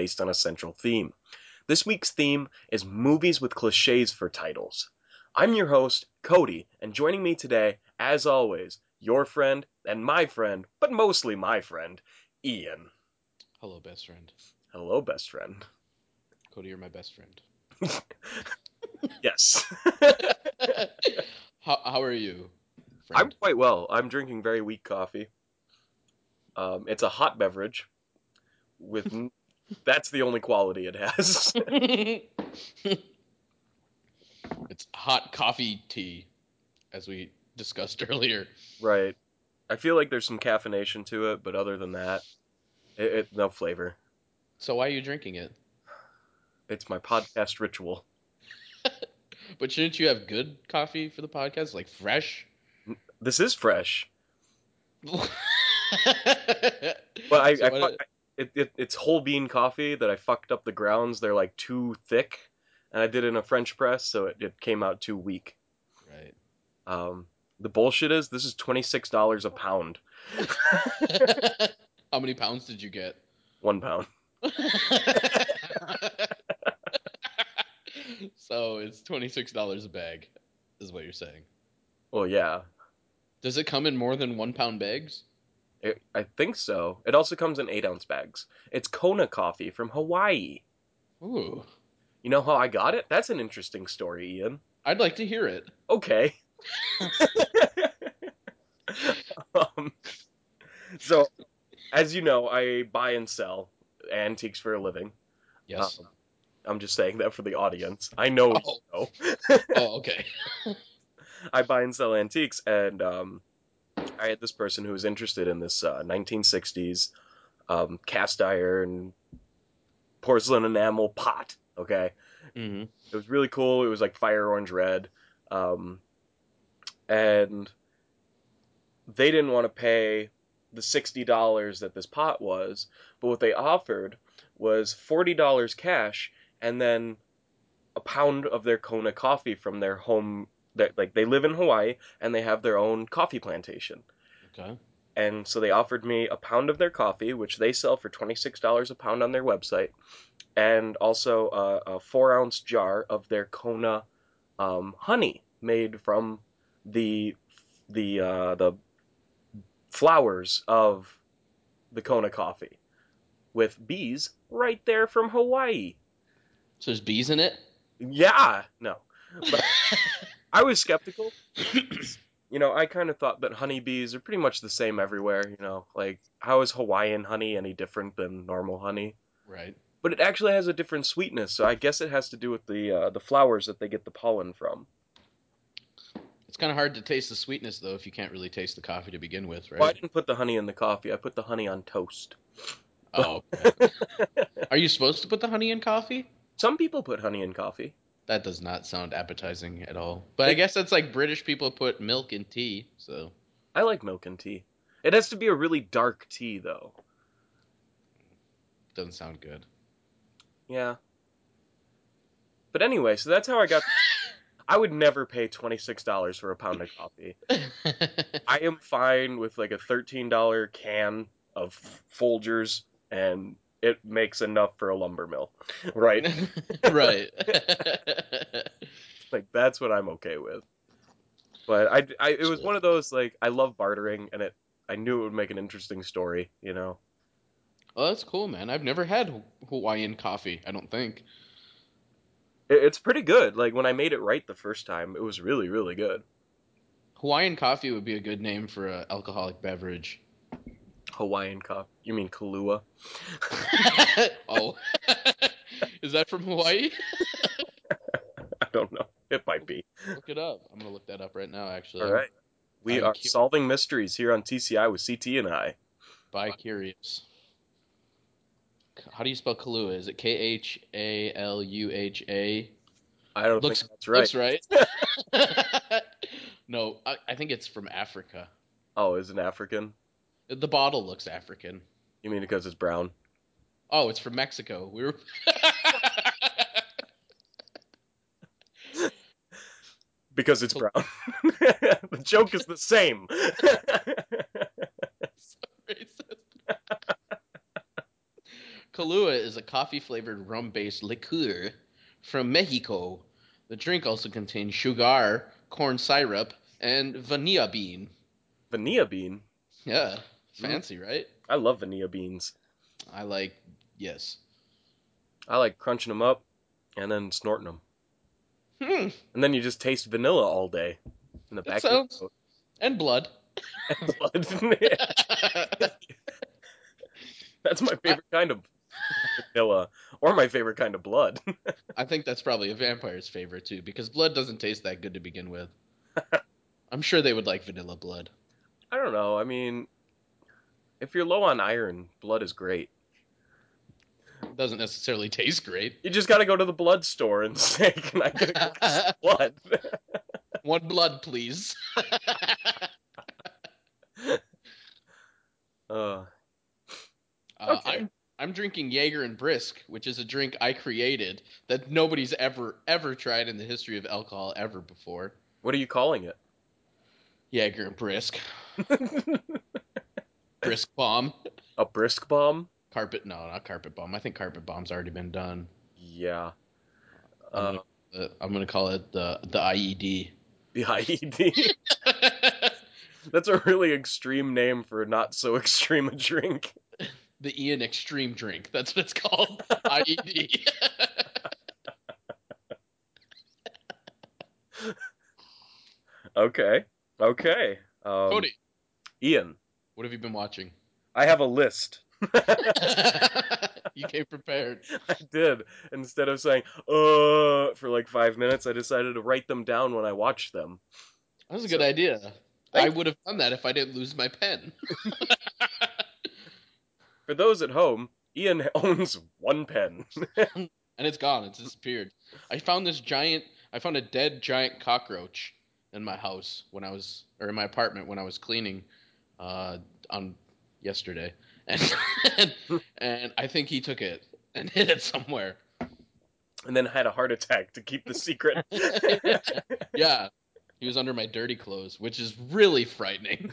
based on a central theme. This week's theme is movies with cliches for titles. I'm your host, Cody, and joining me today, as always, your friend and my friend, but mostly my friend, Ian. Hello, best friend. Hello, best friend. Cody, you're my best friend. Yes. how, how are you? I'm quite well. I'm drinking very weak coffee. Um, it's a hot beverage with that's the only quality it has. it's hot coffee tea, as we discussed earlier. right. I feel like there's some caffeination to it, but other than that, it, it no flavor. So why are you drinking it? It's my podcast ritual. But shouldn't you have good coffee for the podcast, like fresh? This is fresh, but but I, I fuck, it, it it's whole bean coffee that I fucked up the grounds. They're like too thick, and I did it in a French press, so it, it came out too weak. right. Um, the bullshit is this is twenty six dollars a pound, How many pounds did you get? one pound. so it's twenty six dollars a bag, is what you're saying. Well, yeah, Does it come in more than one pound bags? It, I think so. It also comes in eight ounce bags. It's Kona coffee from Hawaii. Ooh, You know how I got it? That's an interesting story, Ian. I'd like to hear it. Okay. um, so, as you know, I buy and sell antiques for a living. Yes. Um, I'm just saying that for the audience. I know. Oh. you know. oh, okay. I buy and sell antiques, and um, I had this person who was interested in this uh, 1960s um, cast iron porcelain enamel pot. Okay, hmm it was really cool. It was like fire orange red, um, and they didn't want to pay the sixty dollars that this pot was, but what they offered was forty dollars cash, and then a pound of their Kona coffee from their home. That like they live in Hawaii and they have their own coffee plantation. Okay. And so they offered me a pound of their coffee, which they sell for twenty six dollars a pound on their website, and also a, a four ounce jar of their Kona um, honey made from the the uh, the flowers of the Kona coffee, with bees right there from Hawaii. So there's bees in it. Yeah, no, But- I was skeptical. You know, I kind of thought that honeybees are pretty much the same everywhere. You know, like how is Hawaiian honey any different than normal honey? right. But it actually has a different sweetness, so I guess it has to do with the uh, the flowers that they get the pollen from. It's kind of hard to taste the sweetness though if you can't really taste the coffee to begin with, right? Well, I didn't put the honey in the coffee. I put the honey on toast. Oh. okay. Are you supposed to put the honey in coffee? Some people put honey in coffee. That does not sound appetizing at all. But I guess that's like British people put milk in tea, so I like milk and tea. It has to be a really dark tea, though. doesn't sound good. Yeah. But anyway, so that's how I got. I would never pay twenty six dollars for a pound of coffee. I am fine with like a thirteen dollar can of Folgers, and it makes enough for a lumber mill, right? right. like that's what I'm okay with. But I, I it was one of those like I love bartering, and it I knew it would make an interesting story, you know. well, that's cool, man. I've never had Hawaiian coffee. I don't think. It, it's pretty good. Like when I made it right the first time, it was really really good. Hawaiian coffee would be a good name for an alcoholic beverage. Hawaiian coffee. You mean Kahlua? oh, is that from Hawaii? I don't know. It might be. Look it up. I'm gonna look that up right now. Actually, All right. We I'm are cu- solving mysteries here on TCI with CT and I. By curious. How do you spell Kahlua? Is it K H A L U H A? I don't Looks think that's right. Looks right. no, I, I think it's from Africa. Oh, is it African? The bottle looks African. You mean because it's brown? Oh, it's from Mexico. We were. because it's brown. the joke is the same. Racist. Kahlua is a coffee flavored rum based liqueur from Mexico. The drink also contains sugar, corn syrup, and vanilla bean. vanilla bean. Yeah, fancy, right? I love vanilla beans. I like, yes. I like crunching them up and then snorting them. Hmm. And then you just taste vanilla all day in the back sounds- And blood. your throat. That's my favorite kind of vanilla, or my favorite kind of blood. I think that's probably a vampire's favorite too, because blood doesn't taste that good to begin with. I'm sure they would like vanilla blood. I don't know. I mean, if you're low on iron, blood is great. It doesn't necessarily taste great. You just got to go to the blood store and say, "Can I get a blood?" One blood, please. uh, Uh, Okay. I'm I'm drinking Jaeger and Brisk, which is a drink I created that nobody's ever ever tried in the history of alcohol ever before. what are you calling it? Jaeger and Brisk, Brisk bomb, a brisk bomb? carpet. No, not carpet bomb. I think carpet bomb's already been done. Yeah. I'm Uh, gonna, uh, I'm gonna call it the the IED. the IED. That's a really extreme name for not so extreme a drink. the Ian Extreme drink. That's what it's called. IED. Okay. Okay. Um, Cody, Ian, what have you been watching? I have a list. you came prepared. I did. Instead of saying uh for like five minutes, I decided to write them down when I watched them. That was a good idea. I would have done that if I didn't lose my pen. For those at home, Ian owns one pen. and it's gone. It's disappeared. I found this giant. I found a dead giant cockroach in my house when I was, or in my apartment when I was cleaning, uh, on yesterday, and and, and I think he took it and hid it somewhere. and then had a heart attack to keep the secret. Yeah, he was under my dirty clothes, which is really frightening.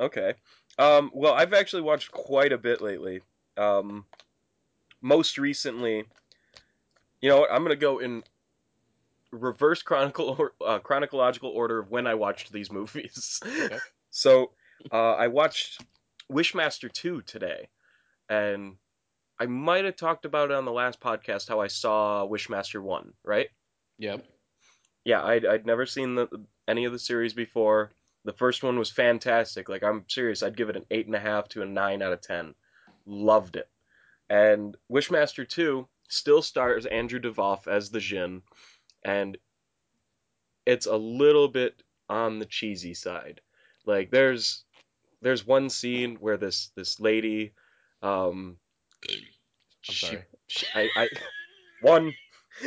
okay. Um, well, I've actually watched quite a bit lately. Um, most recently, you know what? I'm gonna go in reverse chronicle or, uh, chronological order of when I watched these movies. Okay. so, uh, I watched Wishmaster 2 today, and I might have talked about it on the last podcast how I saw Wishmaster 1, right? yep. yeah, I'd, I'd never seen the, any of the series before. The first one was fantastic. Like, I'm serious. I'd give it an 8.5 to a 9 out of 10. Loved it. And Wishmaster 2 still stars Andrew Divoff as the Jin, and it's a little bit on the cheesy side. Like, there's there's one scene where this this lady, um, she, she- I, I one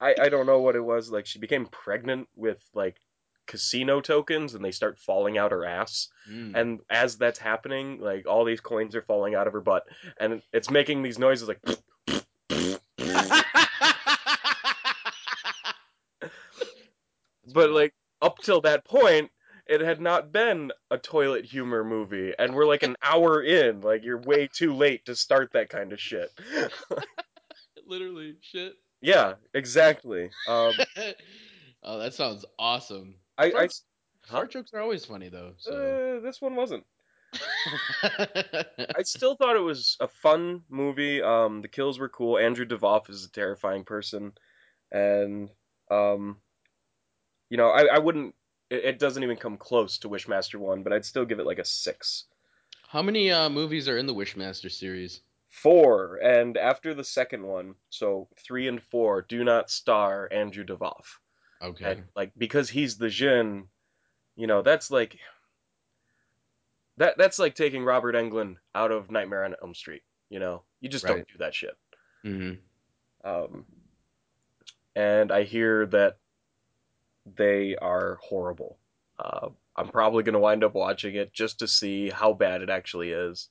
I, I don't know what it was. Like she became pregnant with like casino tokens and they start falling out her ass. Mm. And as that's happening, like all these coins are falling out of her butt. And it's making these noises like but like up till that point it had not been a toilet humor movie and we're like an hour in like you're way too late to start that kind of shit literally shit. yeah exactly um oh, that sounds awesome. i, I Fart, huh? jokes are always funny though. So. uh, this one wasn't I still thought it was a fun movie. Um, the kills were cool. Andrew Divoff is a terrifying person, and um, you know, I, I wouldn't. It, it doesn't even come close to Wishmaster one, but I'd still give it like a six, How many uh, movies are in the Wishmaster series? four. And after the second one, so three and four do not star Andrew Divoff, Okay. and like because he's the Jin, you know, that's like. That, that's like taking Robert Englund out of Nightmare on Elm Street. You know, you just Right. don't do that shit. hmm Um, and I hear that they are horrible. Uh, I'm probably going to wind up watching it just to see how bad it actually is.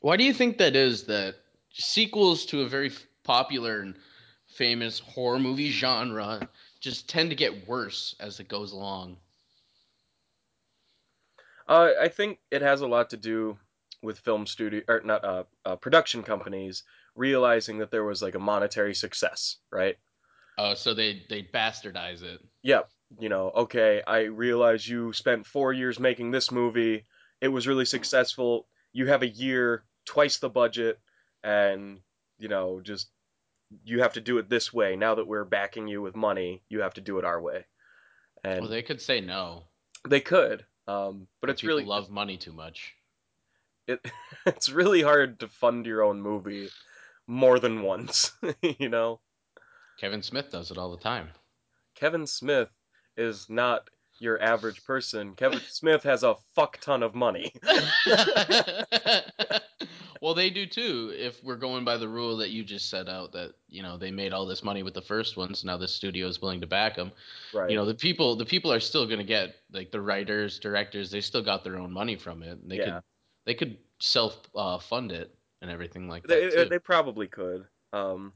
Why do you think that is? That sequels to a very popular and famous horror movie genre just tend to get worse as it goes along. Uh, I think it has a lot to do with film studio or not uh, uh, production companies realizing that there was like a monetary success, right? Oh, so they they bastardize it. Yep. You know, okay, I realize you spent four years making this movie. It was really successful. You have a year, twice the budget, and you know, just you have to do it this way. Now that we're backing you with money, you have to do it our way. And Well, they could say no, they could, um, but it's people really love money too much. it it's really hard to fund your own movie more than once you know Kevin Smith does it all the time. kevin smith is not your average person kevin smith has a fuck ton of money well, they do too. If we're going by the rule that you just set out, that you know they made all this money with the first ones, now the studio is willing to back them. right You know, the people, the people are still going to get like the writers, directors. They still got their own money from it. They Yeah. could, they could self uh, fund it and everything like that. they, too. they probably could um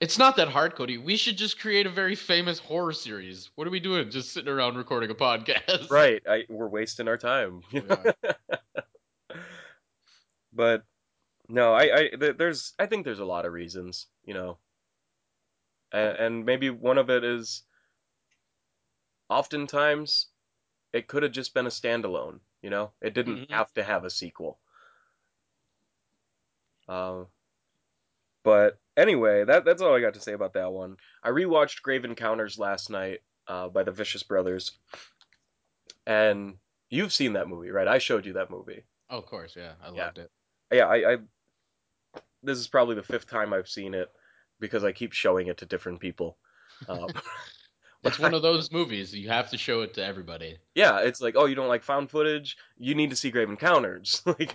It's not that hard, Cody. We should just create a very famous horror series. What are we doing? Just sitting around recording a podcast? right I, we're wasting our time you We know? are. but no i i there's i think there's a lot of reasons you know and, and maybe one of it is oftentimes it could have just been a standalone you know it didn't Mhm. have to have a sequel uh, but anyway that that's all i got to say about that one i rewatched grave encounters last night uh, by the vicious brothers and you've seen that movie right i showed you that movie Oh, of course, yeah. I Yeah. loved it. yeah, I, I this is probably the fifth time I've seen it because I keep showing it to different people. Um, It's one of those movies you have to show it to everybody. yeah, it's like, oh, you don't like found footage? You need to see Grave Encounters. like,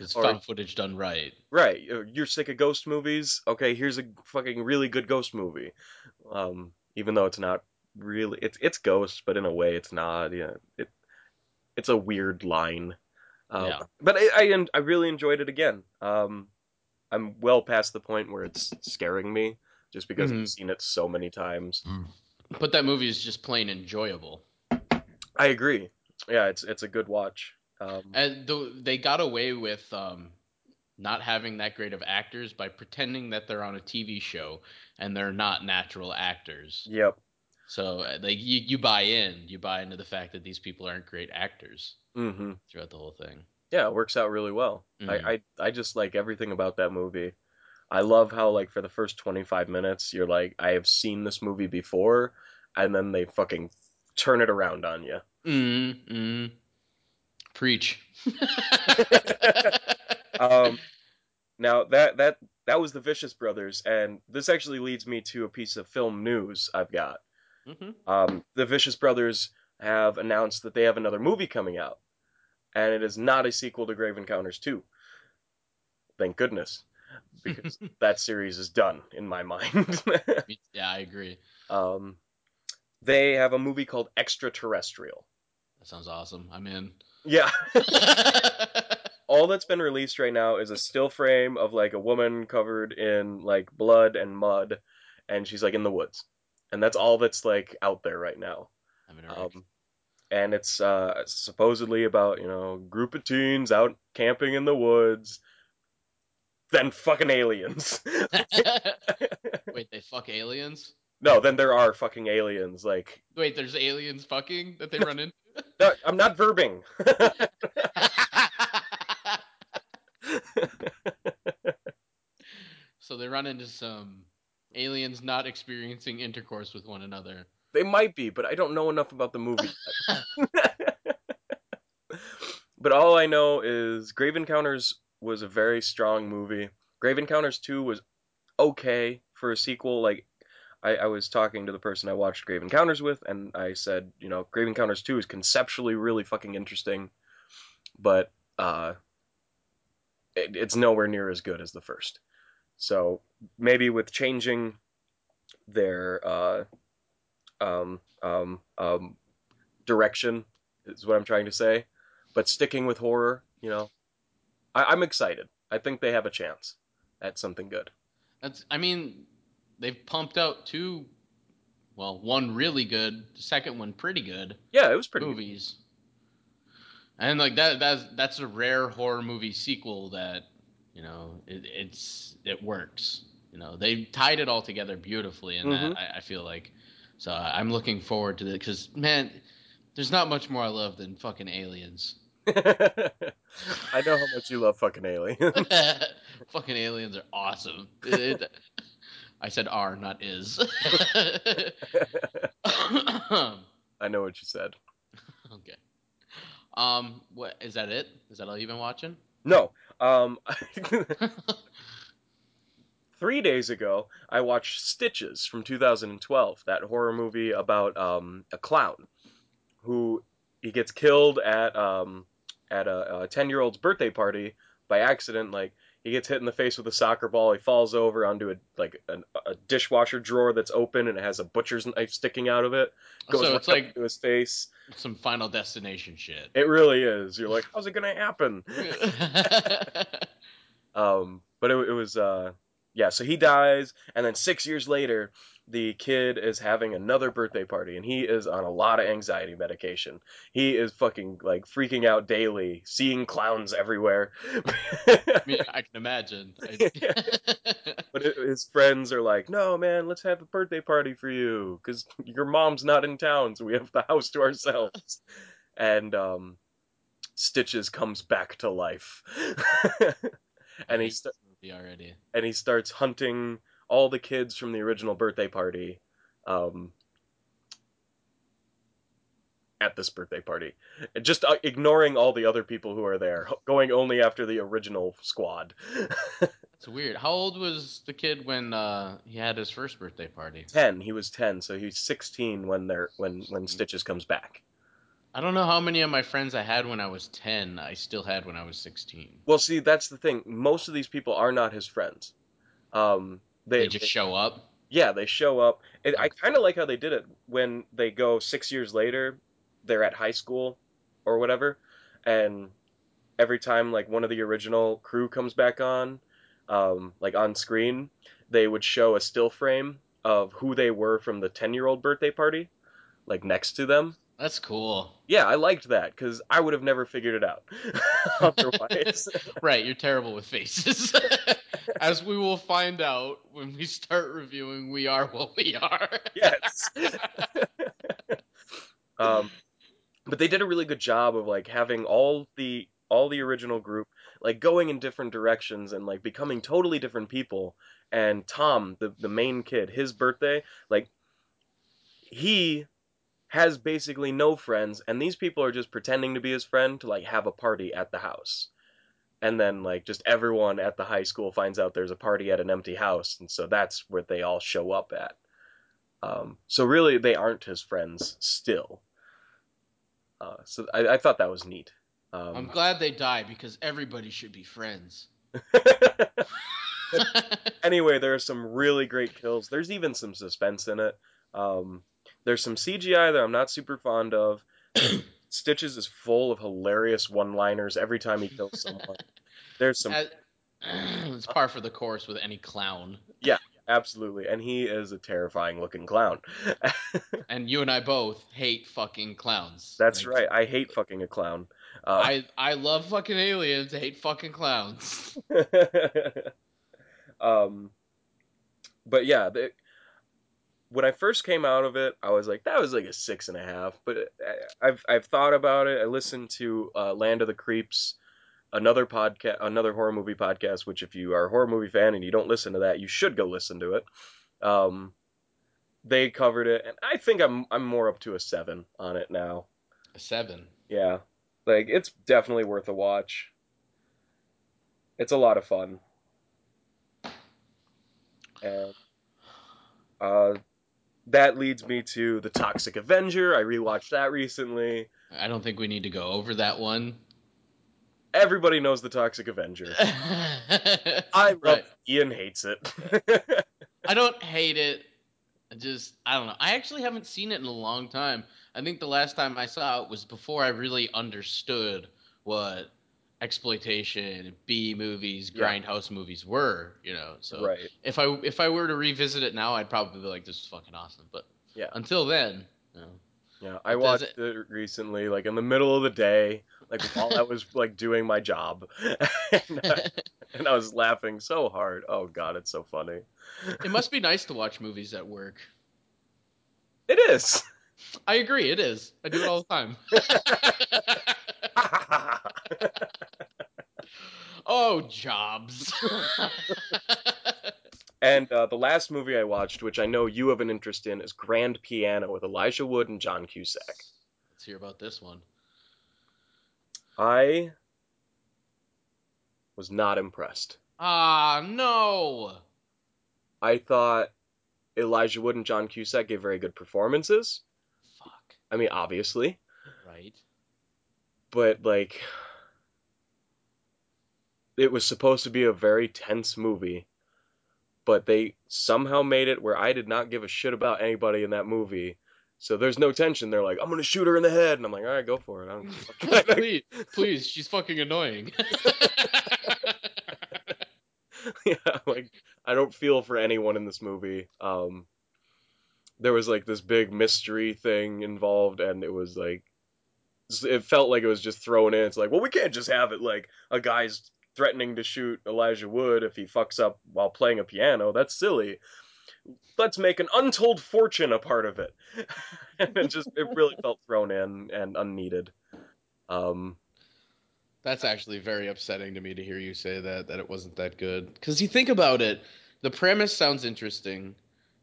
It's Or- found footage done right. right? you're- You're sick of ghost movies? Okay, here's a fucking really good ghost movie. Um, even though it's not really, it's it's ghosts, but in a way, it's not. Yeah, it it's a weird line. Um, Yeah. But I, I en- I really enjoyed it again. Um, I'm well past the point where it's scaring me, just because Mhm. I've seen it so many times. But that movie is just plain enjoyable. I agree. Yeah, it's it's a good watch. Um, And the, they got away with um, not having that great of actors by pretending that they're on a TV show and they're not natural actors. yep. So uh, like you, you buy in, you buy into the fact that these people aren't great actors hmm throughout the whole thing. Yeah, it works out really well. Mhm. I, I I just like everything about that movie. I love how like for the first 25 minutes you're like I have seen this movie before and then they fucking turn it around on you. Mm, mm. Preach. Um now that that that was the Vicious Brothers and this actually leads me to a piece of film news I've got. Mhm. Um the Vicious Brothers have announced that they have another movie coming out and it is not a sequel to Grave Encounters 2. Thank goodness because that series is done in my mind. yeah, I agree. um, they have a movie called Extraterrestrial. That sounds awesome. I'm in. Yeah. All that's been released right now is a still frame of like a woman covered in like blood and mud, and she's like in the woods, and that's all that's like out there right now. I'm. Um, and it's uh, supposedly about you know group of teens out camping in the woods, then fucking aliens. Wait, they fuck aliens? No, then there are fucking aliens. Like Wait, there's aliens fucking that they run into? no, I'm not verbing. so they run into some aliens not experiencing intercourse with one another. They might be, but I don't know enough about the movie. but all I know is Grave Encounters was a very strong movie. Grave Encounters 2 was okay for a sequel. Like, I, I was talking to the person I watched Grave Encounters with, and I said, you know, Grave Encounters 2 is conceptually really fucking interesting, but uh, it, it's nowhere near as good as the first. So maybe with changing their uh, um, um, um, direction is what I'm trying to say. But sticking with horror, you know, I, I'm excited. I think they have a chance at something good. That's I mean, they've pumped out two, well, one really good, the second one pretty good Yeah, it was pretty. movies. And like that, that's that's a rare horror movie sequel that, you know, it, it's it works. You know, they tied it all together beautifully, and Mhm. I, I feel like. So I'm looking forward to it because man, there's not much more I love than fucking aliens. I know how much you love fucking aliens. fucking aliens are awesome. It- I said are, not is. I know what you said. okay. Um, what is that? It is that all you've been watching? No. Um, three days ago, I watched Stitches from 2012, that horror movie about um, a clown who he gets killed at um, at a 10 year old's birthday party by accident. Like he gets hit in the face with a soccer ball. He falls over onto a like an, a dishwasher drawer that's open and it has a butcher's knife sticking out of it. Goes so it's up like to his face. some Final Destination shit. It really is. You're like, how's it gonna happen? Um, but it, it was, uh, yeah, so he dies, and then six years later, the kid is having another birthday party, and he is on a lot of anxiety medication. He is fucking, like, freaking out daily, seeing clowns everywhere. I mean, I can imagine. but his friends are like, no, man, let's have a birthday party for you, because your mom's not in town, so we have the house to ourselves. and, um, Stitches comes back to life. and he this movie already. and he starts hunting all the kids from the original birthday party um, at this birthday party just uh, ignoring all the other people who are there going only after the original squad It's weird. How old was the kid when uh, he had his first birthday party? 10 he was 10 so he's 16 when they're when when stitches comes back I don't know how many of my friends I had when I was 10 I still had when I was 16. well see that's the thing most of these people are not his friends um they, They just show up. Yeah, they show up. I kind of like how they did it when they go six years later. They're at high school or whatever, and every time like one of the original crew comes back on, um, like on screen, they would show a still frame of who they were from the ten-year-old birthday party, like next to them. That's cool. Yeah, I liked that because I would have never figured it out otherwise. Right, you're terrible with faces. As we will find out when we start reviewing We Are What We Are. yes. um, but they did a really good job of like having all the all the original group like going in different directions and like becoming totally different people. And Tom, the the main kid, his birthday, like he has basically no friends, and these people are just pretending to be his friend to like have a party at the house. And then like just everyone at the high school finds out there's a party at an empty house, and so that's where they all show up at. Um, so really, they aren't his friends still. Uh, so I, I thought that was neat. I'm Um, glad they die because everybody should be friends. anyway, there are some really great kills. There's even some suspense in it. Um, there's some CGI that I'm not super fond of. Stitches is full of hilarious one-liners every time he kills someone. There's some As- it's par for the course with any clown. Yeah, absolutely, and he is a terrifying-looking clown. And you and I both hate fucking clowns. That's Like, right. I hate fucking a clown. Uh, I I love fucking aliens. I hate fucking clowns. um, but yeah, the, when I first came out of it, I was like, that was like a six and a half. But I've I've thought about it. I listened to uh, Land of the Creeps, another podcast, another horror movie podcast. Which, if you are a horror movie fan and you don't listen to that, you should go listen to it. Um, they covered it, and I think I'm I'm more up to a seven on it now. A seven. Yeah, like it's definitely worth a watch. It's a lot of fun. And uh, that leads me to the Toxic Avenger. I rewatched that recently. I don't think we need to go over that one. Everybody knows the Toxic Avenger. I love Ian hates it. I don't hate it. I just I don't know. I actually haven't seen it in a long time. I think the last time I saw it was before I really understood what exploitation, B movies, Yeah. grindhouse movies were. You know, so right. if I if I were to revisit it now, I'd probably be like, "This is fucking awesome." But Yeah. until then, you know, Yeah, I watched doesn't- it recently, like in the middle of the day, like while I was like doing my job, and, I, uh, and I was laughing so hard. Oh god, it's so funny. it must be nice to watch movies at work. It is. I agree, it is. I do it all the time. oh, jobs. and uh, the last movie I watched, which I know you have an interest in, is Grand Piano with Elijah Wood and John Cusack. Let's hear about this one. I was not impressed. Ah, no. I thought Elijah Wood and John Cusack gave very good performances. Fuck. I mean, obviously, Right. but like it was supposed to be a very tense movie but they somehow made it where I did not give a shit about anybody in that movie. So there's no tension. They're like, "I'm gonna shoot her in the head," and I'm like, "All right, go for it." I don't please, please, she's fucking annoying. yeah, like I don't feel for anyone in this movie. Um, there was like this big mystery thing involved, and it was like it felt like it was just thrown in. It's like, well, we can't just have it like a guy's threatening to shoot Elijah Wood if he fucks up while playing a piano. That's silly. Let's make an untold fortune a part of it. and it just it really felt thrown in and unneeded. Um, That's actually very upsetting to me to hear you say that that it wasn't that good. Because you think about it, the premise sounds interesting.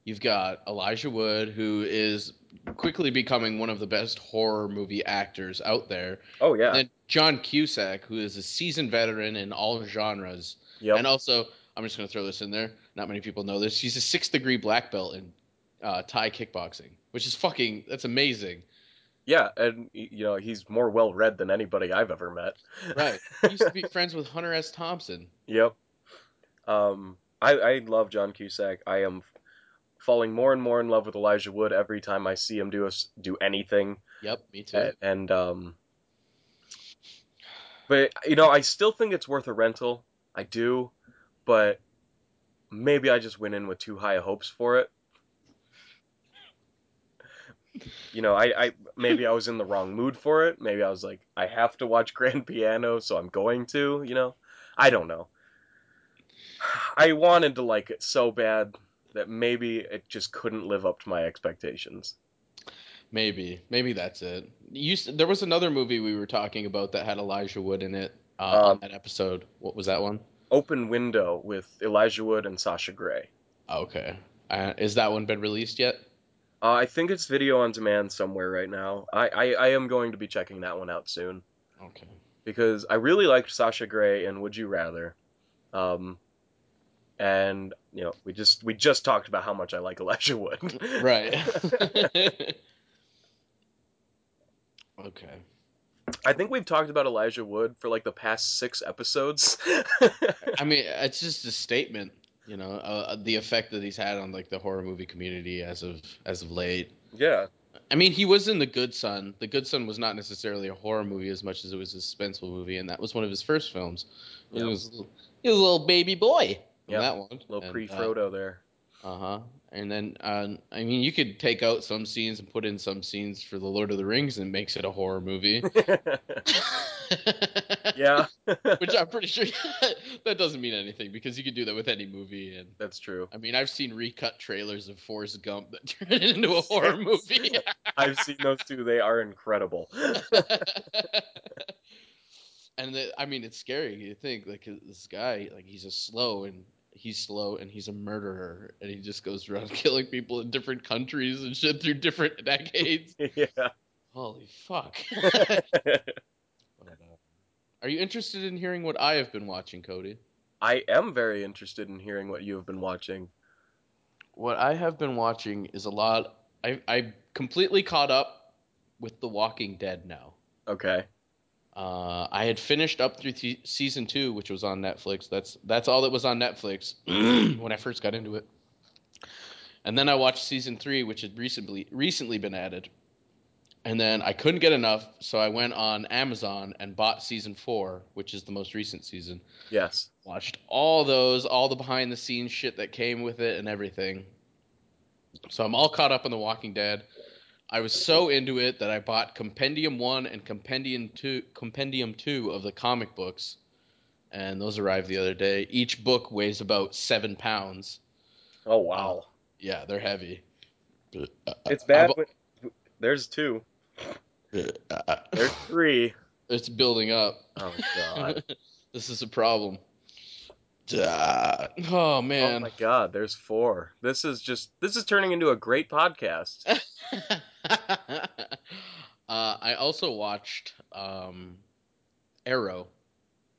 You've got Elijah Wood, who is quickly becoming one of the best horror movie actors out there. oh yeah, And John Cusack, who is a seasoned veteran in all genres. yep. And also, I'm just going to throw this in there. Not many people know this. He's a sixth degree black belt in uh, Thai kickboxing, which is fucking, that's amazing. Yeah, and you know he's more well read than anybody I've ever met. Right. He used to be friends with Hunter S. Thompson. Yep. Um, I I love John Cusack. I am falling more and more in love with Elijah Wood every time I see him do a do anything. Yep, me too. A- And um, but you know I still think it's worth a rental. I do, but maybe I just went in with too high hopes for it. You know, I, I maybe I was in the wrong mood for it. Maybe I was like, I have to watch Grand Piano, so I'm going to. You know, I don't know. I wanted to like it so bad that maybe it just couldn't live up to my expectations. Maybe, maybe that's it. You, there was another movie we were talking about that had Elijah Wood in it uh, on Um, that episode. What was that one? Open Window with Elijah Wood and Sasha Grey. Okay, uh, is that one been released yet? Uh, I think it's video on demand somewhere right now. I, I, I am going to be checking that one out soon Okay. because I really liked Sasha Grey and Would You Rather. Um, and you know, we just we just talked about how much I like Elijah Wood. Right. okay. I think we've talked about Elijah Wood for like the past six episodes. I mean, it's just a statement, you know, uh, the effect that he's had on like the horror movie community as of as of late. yeah, I mean, he was in The Good Son. The Good Son was not necessarily a horror movie as much as it was a suspenseful movie, and that was one of his first films. He Yeah. was he was a little baby boy in Yeah. that one. little And, pre uh, Frodo there. Uh huh. And then, uh, I mean, you could take out some scenes and put in some scenes for the Lord of the Rings, and makes it a horror movie. yeah, Which I'm pretty sure that doesn't mean anything because you could do that with any movie. And that's true. I mean, I've seen recut trailers of Forrest Gump that turn it into a horror movie. I've seen those too. They are incredible. and the, I mean, it's scary. You think like this guy, like he's a slow and he's slow and he's a murderer, and he just goes around killing people in different countries and shit through different decades. yeah. Holy fuck! Um, are you interested in hearing what I have been watching, Cody? I am very interested in hearing what you have been watching. What I have been watching is a lot. I I completely caught up with The Walking Dead now. Okay. Uh, I had finished up through th- season two, which was on Netflix. That's that's all that was on Netflix when I first got into it. And then I watched season three, which had recently recently been added. And then I couldn't get enough, so I went on Amazon and bought season four, which is the most recent season. Yes. Watched all those, all the behind the scenes shit that came with it and everything. So I'm all caught up on The Walking Dead. I was so into it that I bought Compendium 1 and Compendium 2 Compendium 2 of the comic books. And those arrived the other day. Each book weighs about 7 pounds. Oh wow. Um, yeah, they're heavy. it's bad. I when- there's two. There's three. it's building up. Oh god. this is a problem. Oh man. oh my god. There's four. This is just. This is turning into a great podcast. uh, I also watched um, Arrow.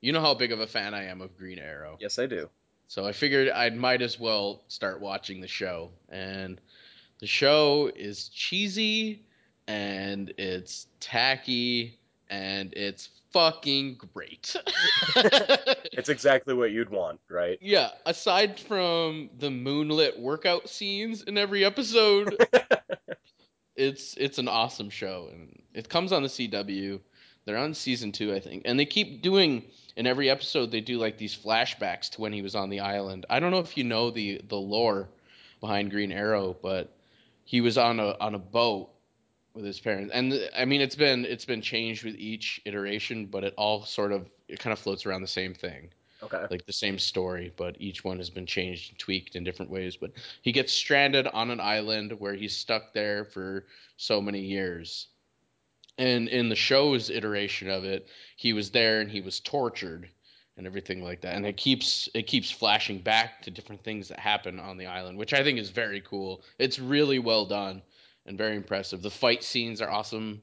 You know how big of a fan I am of Green Arrow. yes, I do. So I figured I might as well start watching the show. And the show is cheesy and it's tacky and it's fucking great. It's exactly what you'd want, right? yeah, aside from the moonlit workout scenes in every episode, it's it's an awesome show and it comes on the CW. They're on season 2, I think. And they keep doing in every episode they do like these flashbacks to when he was on the island. I don't know if you know the the lore behind Green Arrow, but he was on a on a boat with his parents. And I mean it's been it's been changed with each iteration, but it all sort of it kind of floats around the same thing Okay. like the same story, but each one has been changed and tweaked in different ways. But he gets stranded on an island where he's stuck there for so many years. And in the show's iteration of it, he was there and he was tortured and everything like that. And it keeps it keeps flashing back to different things that happen on the island, which I think is very cool. It's really well done and very impressive. The fight scenes are awesome.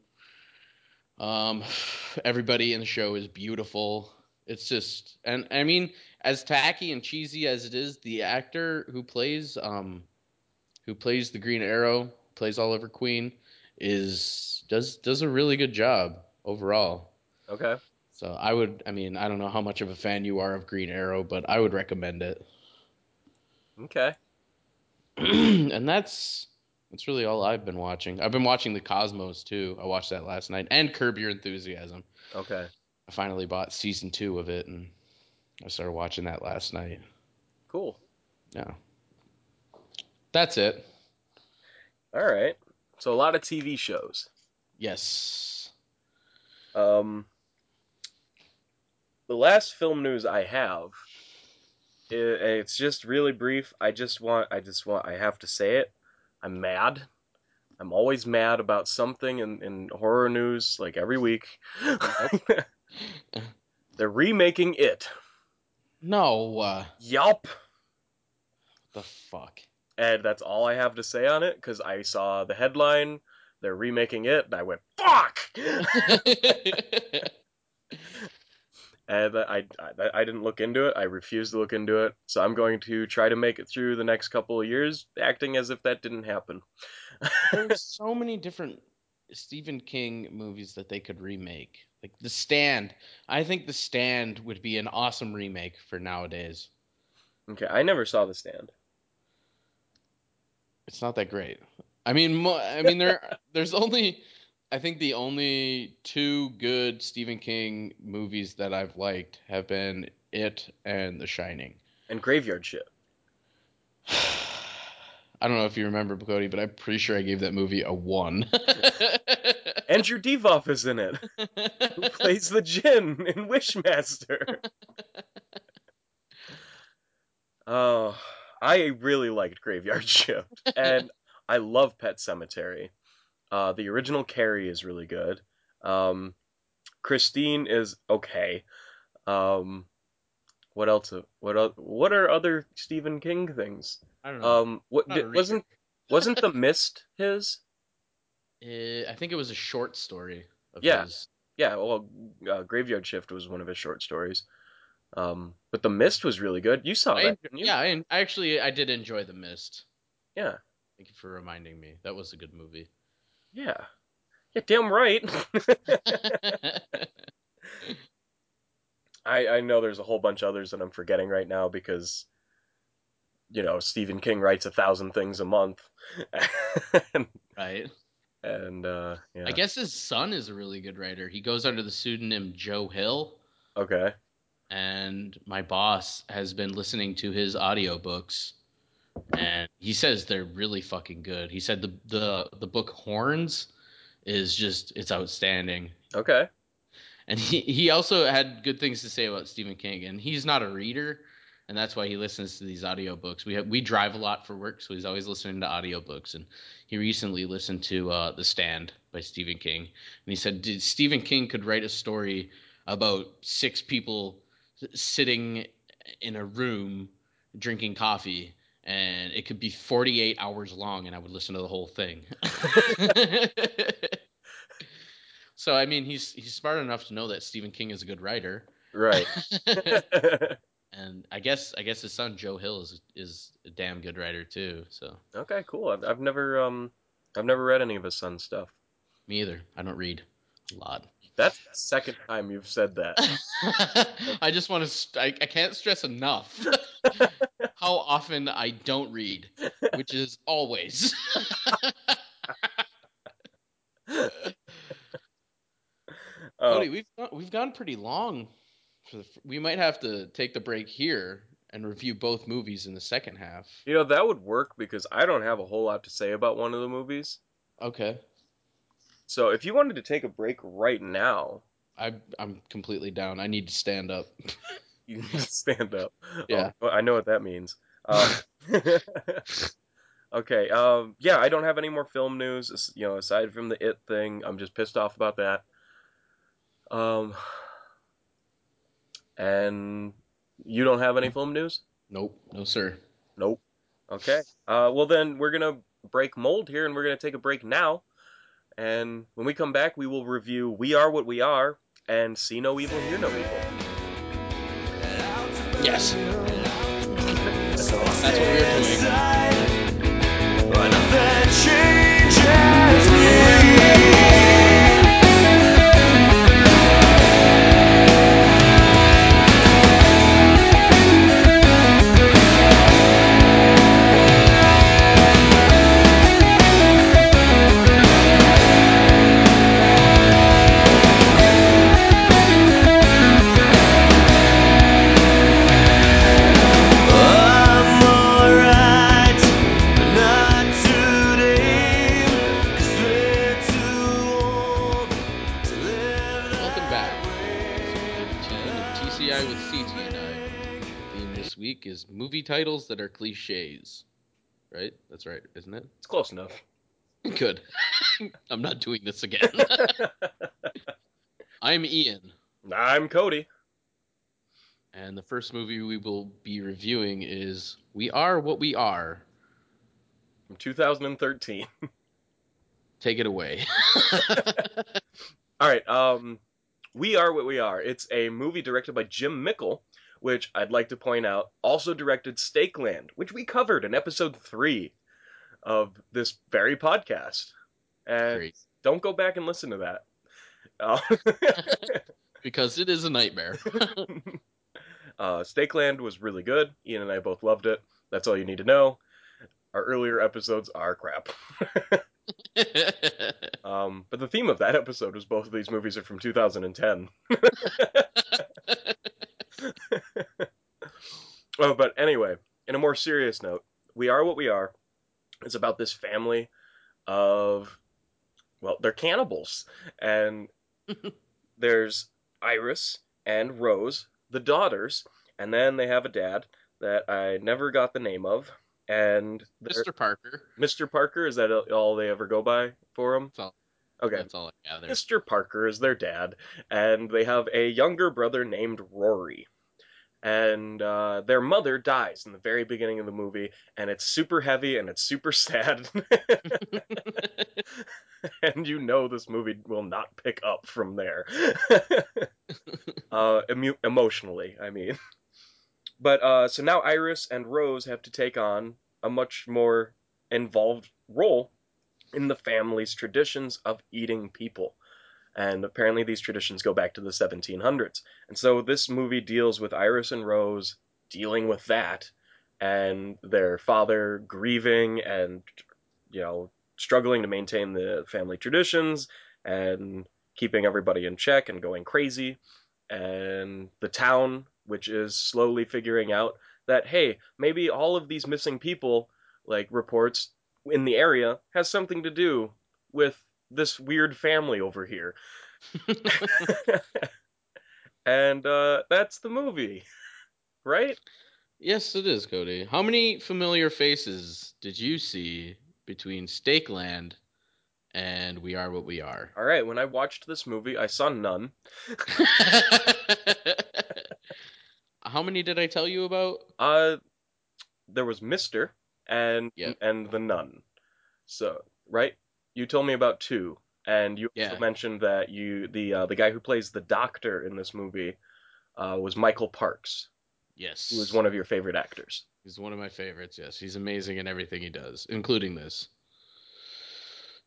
Um, everybody in the show is beautiful. It's just, and I mean, as tacky and cheesy as it is, the actor who plays, um, who plays the Green Arrow, plays Oliver Queen, is does does a really good job overall. Okay. So I would, I mean, I don't know how much of a fan you are of Green Arrow, but I would recommend it. Okay. and that's that's really all I've been watching. I've been watching The Cosmos too. I watched that last night, and Curb Your Enthusiasm. Okay. I finally bought season two of it, and I started watching that last night. Cool. Yeah, that's it. All right. So a lot of TV shows. Yes. Um, the last film news I have, it's just really brief. I just want, I just want, I have to say it. I'm mad. I'm always mad about something in, in horror news, like every week. They're remaking it. No. Uh, Yup. the fuck. And that's all I have to say on it, because I saw the headline, they're remaking it, and I went, fuck! and I, I I didn't look into it. I refused to look into it. So I'm going to try to make it through the next couple of years, acting as if that didn't happen. There's so many different Stephen King movies that they could remake. Like The Stand. I think The Stand would be an awesome remake for nowadays. Okay, I never saw The Stand. It's not that great. I mean, mo- I mean there there's only I think the only two good Stephen King movies that I've liked have been It and The Shining. And Graveyard Shift. I don't know if you remember Cody, but I'm pretty sure I gave that movie a one. Andrew Divoff is in it, who plays the Jinn in Wishmaster. Oh, I really liked Graveyard Shift, and I love Pet Sematary. Uh, the original Carrie is really good. Um, Christine is okay. Um, what else? What What are other Stephen King things? I don't know. Um, what did, wasn't wasn't the Mist his? Eh, I think it was a short story. Of Yeah. his. Yeah, well, uh, Graveyard Shift was one of his short stories. Um, but the Mist was really good. You saw I that, en- you? yeah, I, I actually I did enjoy The Mist. Yeah. Thank you for reminding me. That was a good movie. Yeah. Yeah, damn right. I I know there's a whole bunch others that I'm forgetting right now because you know, Stephen King writes a thousand things a month. and, right. and uh, yeah. I guess his son is a really good writer. He goes under the pseudonym Joe Hill, Okay. and my boss has been listening to his audiobooks and he says they're really fucking good. He said the the the book Horns is just it's outstanding. Okay. And he, he also had good things to say about Stephen King. And he's not a reader, and that's why he listens to these audiobooks. We have we drive a lot for work, so he's always listening to audiobooks. And he recently listened to uh, The Stand by Stephen King. And he said Stephen King could write a story about six people sitting in a room drinking coffee and it could be 48 hours long and I would listen to the whole thing. so I mean he's he's smart enough to know that Stephen King is a good writer. Right. and I guess I guess his son Joe Hill is is a damn good writer too. So okay, cool. I've, I've never um I've never read any of his son's stuff. me either. I don't read a lot. That's the second time you've said that. I just want to. St- I, I can't stress enough how often I don't read, which is always. Oh, Cody, we've gone, we've gone pretty long. The, we might have to take the break here and review both movies in the second half. you know that would work because I don't have a whole lot to say about one of the movies. Okay, So if you wanted to take a break right now, I I'm completely down. I need to stand up. you need to stand up. Yeah. Oh, I know what that means. Um, okay. Um, yeah, I don't have any more film news. You know, aside from the it thing, I'm just pissed off about that. Um, and you don't have any film news? Nope, no sir. Nope. Okay. Uh, well then we're gonna break mold here, and we're gonna take a break now. And when we come back, we will review "We Are What We Are" and "See No Evil, Hear No Evil." Yes, that's what we're doing. Week is movie titles that are cliches. Right? That's right, isn't it? It's close enough. Good. I'm not doing this again. I'm Ian, I'm Cody. and the first movie we will be reviewing is We Are What We Are. From 2013. Take it away. All right. Um, we are what we are. It's a movie directed by Jim Mickle, which I'd like to point out also directed Stakeland, which we covered in episode three of this very podcast. And Great. don't go back and listen to that. Uh, Because it is a nightmare. uh, Stakeland was really good. Ian and I both loved it. That's all you need to know. Our earlier episodes are crap. um, but the theme of that episode was both of these movies are from 2010. oh, but anyway, in a more serious note, We Are What We Are It's about this family of, well, they're cannibals. And there's Iris and Rose, the daughters, and then they have a dad that I never got the name of. And Mr. Parker. Mr. Parker, is that all they ever go by for him? That's all, Okay. that's all I gather. Mr. Parker is their dad, and they have a younger brother named Rory. And uh, their mother dies in the very beginning of the movie, and it's super heavy and it's super sad. and you know this movie will not pick up from there. uh, emu- emotionally, I mean. But uh, so now Iris and Rose have to take on a much more involved role in the family's traditions of eating people. And apparently, these traditions go back to the 1700s. And so, this movie deals with Iris and Rose dealing with that, and their father grieving and, you know, struggling to maintain the family traditions and keeping everybody in check and going crazy. And the town, which is slowly figuring out that, hey, maybe all of these missing people, like reports in the area, has something to do with this weird family over here. and uh, that's the movie, right? yes, it is, Cody. How many familiar faces did you see between Stakeland and We Are What We Are? All right, when I watched this movie, I saw none. How many did I tell you about? Uh, there was Mister and Yep. and the Nun. So right, you told me about two, and you also Yeah. mentioned that you the uh, the guy who plays the Doctor in this movie uh, was Michael Parks, Yes. who was one of your favorite actors. He's one of my favorites. Yes, he's amazing in everything he does, including this.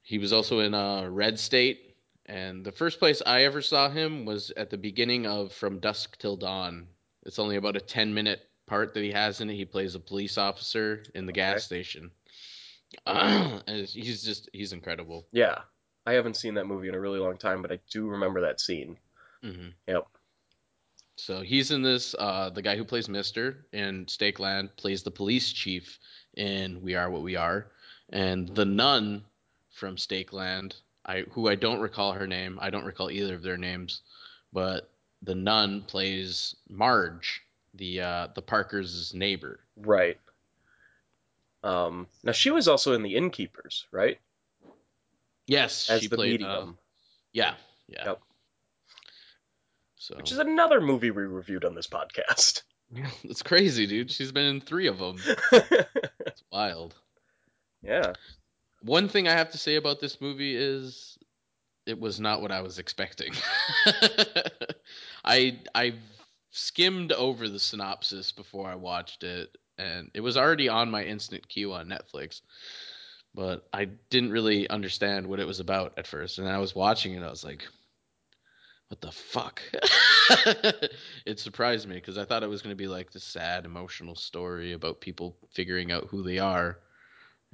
He was also in uh, Red State, and the first place I ever saw him was at the beginning of From Dusk Till Dawn. It's only about a ten minute part that he has in it. He plays a police officer in the gas station. he's just he's incredible. Yeah, I haven't seen that movie in a really long time, but I do remember that scene. hmm Yep. So he's in this. Uh, the guy who plays Mister in Stakeland plays the police chief in We Are What We Are, and the nun from Stakeland, I who I don't recall her name. I don't recall either of their names, but the nun plays Marge, the uh, the Parkers' neighbor. Right. Um, now she was also in The Innkeepers, right? Yes, As she the played. medium, Uh, yeah, yeah. Yep. So which is another movie we reviewed on this podcast. it's crazy, dude. She's been in three of them. It's wild. yeah. One thing I have to say about this movie is it was not what I was expecting. I I skimmed over the synopsis before I watched it and it was already on my instant queue on Netflix. But I didn't really understand what it was about at first and I was watching it I was like what the fuck? it surprised me because I thought it was going to be like this sad emotional story about people figuring out who they are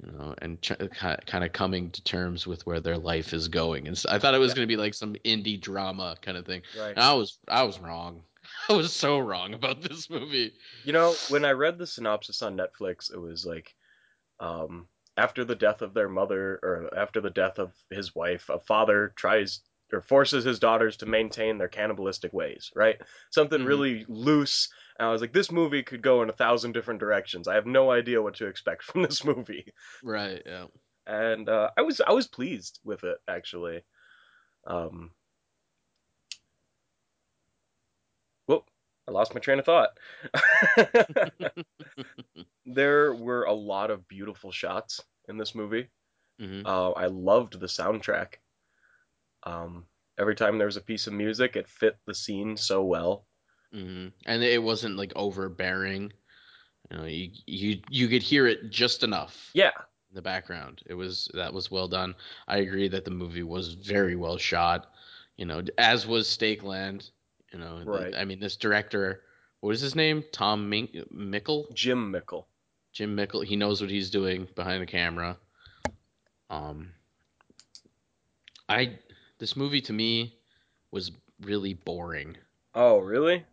you know, and ch- kind of coming to terms with where their life is going. And so I thought it was Yeah. going to be like some indie drama kind of thing. Right. And I was I was wrong. I was so wrong about this movie. You know, when I read the synopsis on Netflix, it was like, um, after the death of their mother, or after the death of his wife, a father tries or forces his daughters to maintain their cannibalistic ways, right? Something Mhm. really loose. And I was like, this movie could go in a thousand different directions. I have no idea what to expect from this movie. Right. Yeah. and uh, I was I was pleased with it actually. Um, I lost my train of thought. there were a lot of beautiful shots in this movie. hmm Uh, I loved the soundtrack. Um, every time there was a piece of music, it fit the scene so well. hmm And it wasn't like overbearing. You know, you you you could hear it just enough. Yeah, in the background. It was that was well done. I agree that the movie was very well shot. You know, as was Stakeland. You know, Right. I mean, this director, what is his name? Tom Mink- Mickle, Jim Mickle. Jim Mickle. He knows what he's doing behind the camera. Um, I this movie to me was really boring. Oh, really?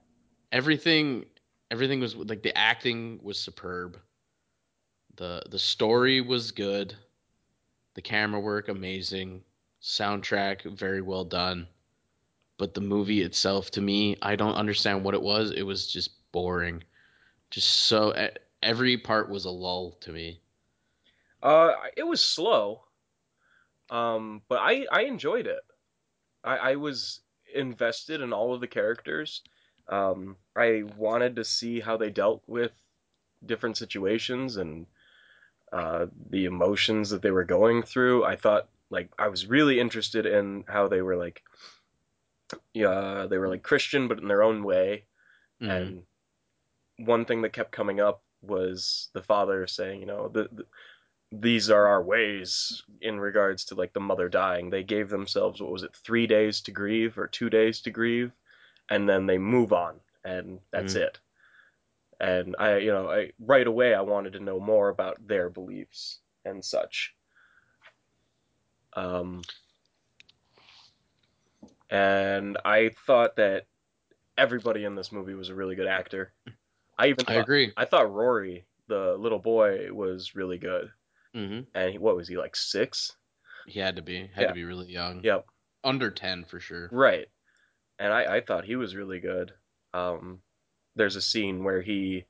Everything, everything was like the acting was superb. the The story was good. The camera work amazing. Soundtrack very well done. But the movie itself, to me, I don't understand what it was. It was just boring. Just so every part was a lull to me. Uh, it was slow, um, but I I enjoyed it. I I was invested in all of the characters. Um, I wanted to see how they dealt with different situations and uh, the emotions that they were going through. I thought like I was really interested in how they were like, yeah, they were like Christian but in their own way. Mhm. And one thing that kept coming up was the father saying, you know, the, the, these are our ways in regards to like the mother dying. They gave themselves what was it, three days to grieve or two days to grieve, and then they move on, and that's Mhm. it. And I, you know, I right away I wanted to know more about their beliefs and such. Um, and I thought that everybody in this movie was a really good actor. I even I agree. I thought Rory, the little boy, was really good. hmm And he, what was he like six? He had to be. Had Yeah. to be really young. Yep. Under ten for sure. Right. And I, I thought he was really good. Um, there's a scene where he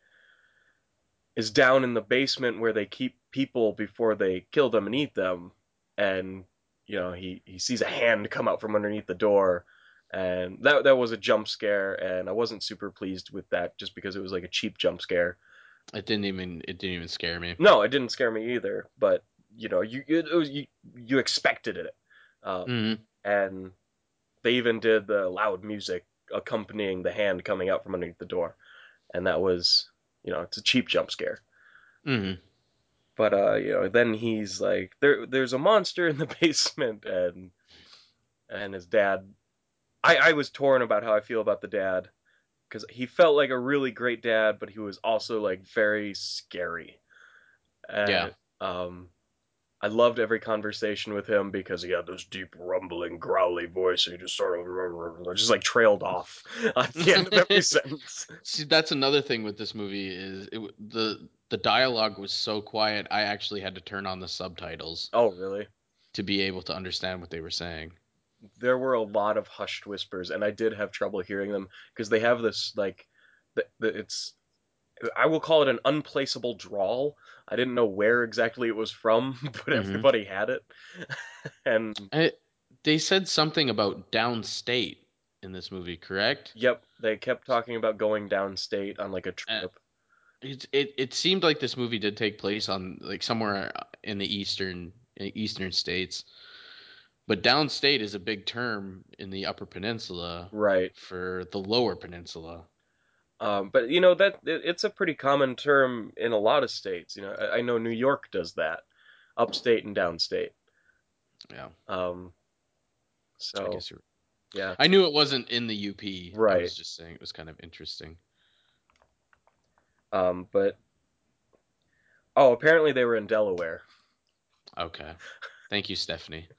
is down in the basement where they keep people before they kill them and eat them. And, you know, he, he sees a hand come out from underneath the door. And that, that was a jump scare. And I wasn't super pleased with that just because it was like a cheap jump scare. It didn't even. It didn't even scare me. No, it didn't scare me either. But, you know, you, it was, you, you expected it. Uh, hmm and they even did the loud music accompanying the hand coming out from underneath the door and that was you know it's a cheap jump scare hmm but uh you know then he's like there there's a monster in the basement and and his dad i i was torn about how i feel about the dad because he felt like a really great dad but he was also like very scary and, Yeah. um I loved every conversation with him because he had this deep, rumbling, growly voice. And he just sort of just like trailed off at the end of every sentence. See, that's another thing with this movie is it, the the dialogue was so quiet. I actually had to turn on the subtitles Oh, really? to be able to understand what they were saying. There were a lot of hushed whispers, and I did have trouble hearing them because they have this like, the, the, it's, I will call it an unplaceable drawl. I didn't know where exactly it was from, but Mhm. everybody had it, and I, they said something about downstate in this movie, correct? yep, they kept talking about going downstate on like a trip. It, it it seemed like this movie did take place on like somewhere in the eastern eastern states, but downstate is a big term in the Upper Peninsula right. for the Lower Peninsula. Um, but you know that it, it's a pretty common term in a lot of states. You know, I, I know New York does that, upstate and downstate. Yeah, Um, I guess you're. yeah, I knew it wasn't in the UP. Right. I was just saying it was kind of interesting. um, but oh, apparently they were in Delaware. Okay, thank you, Stephanie.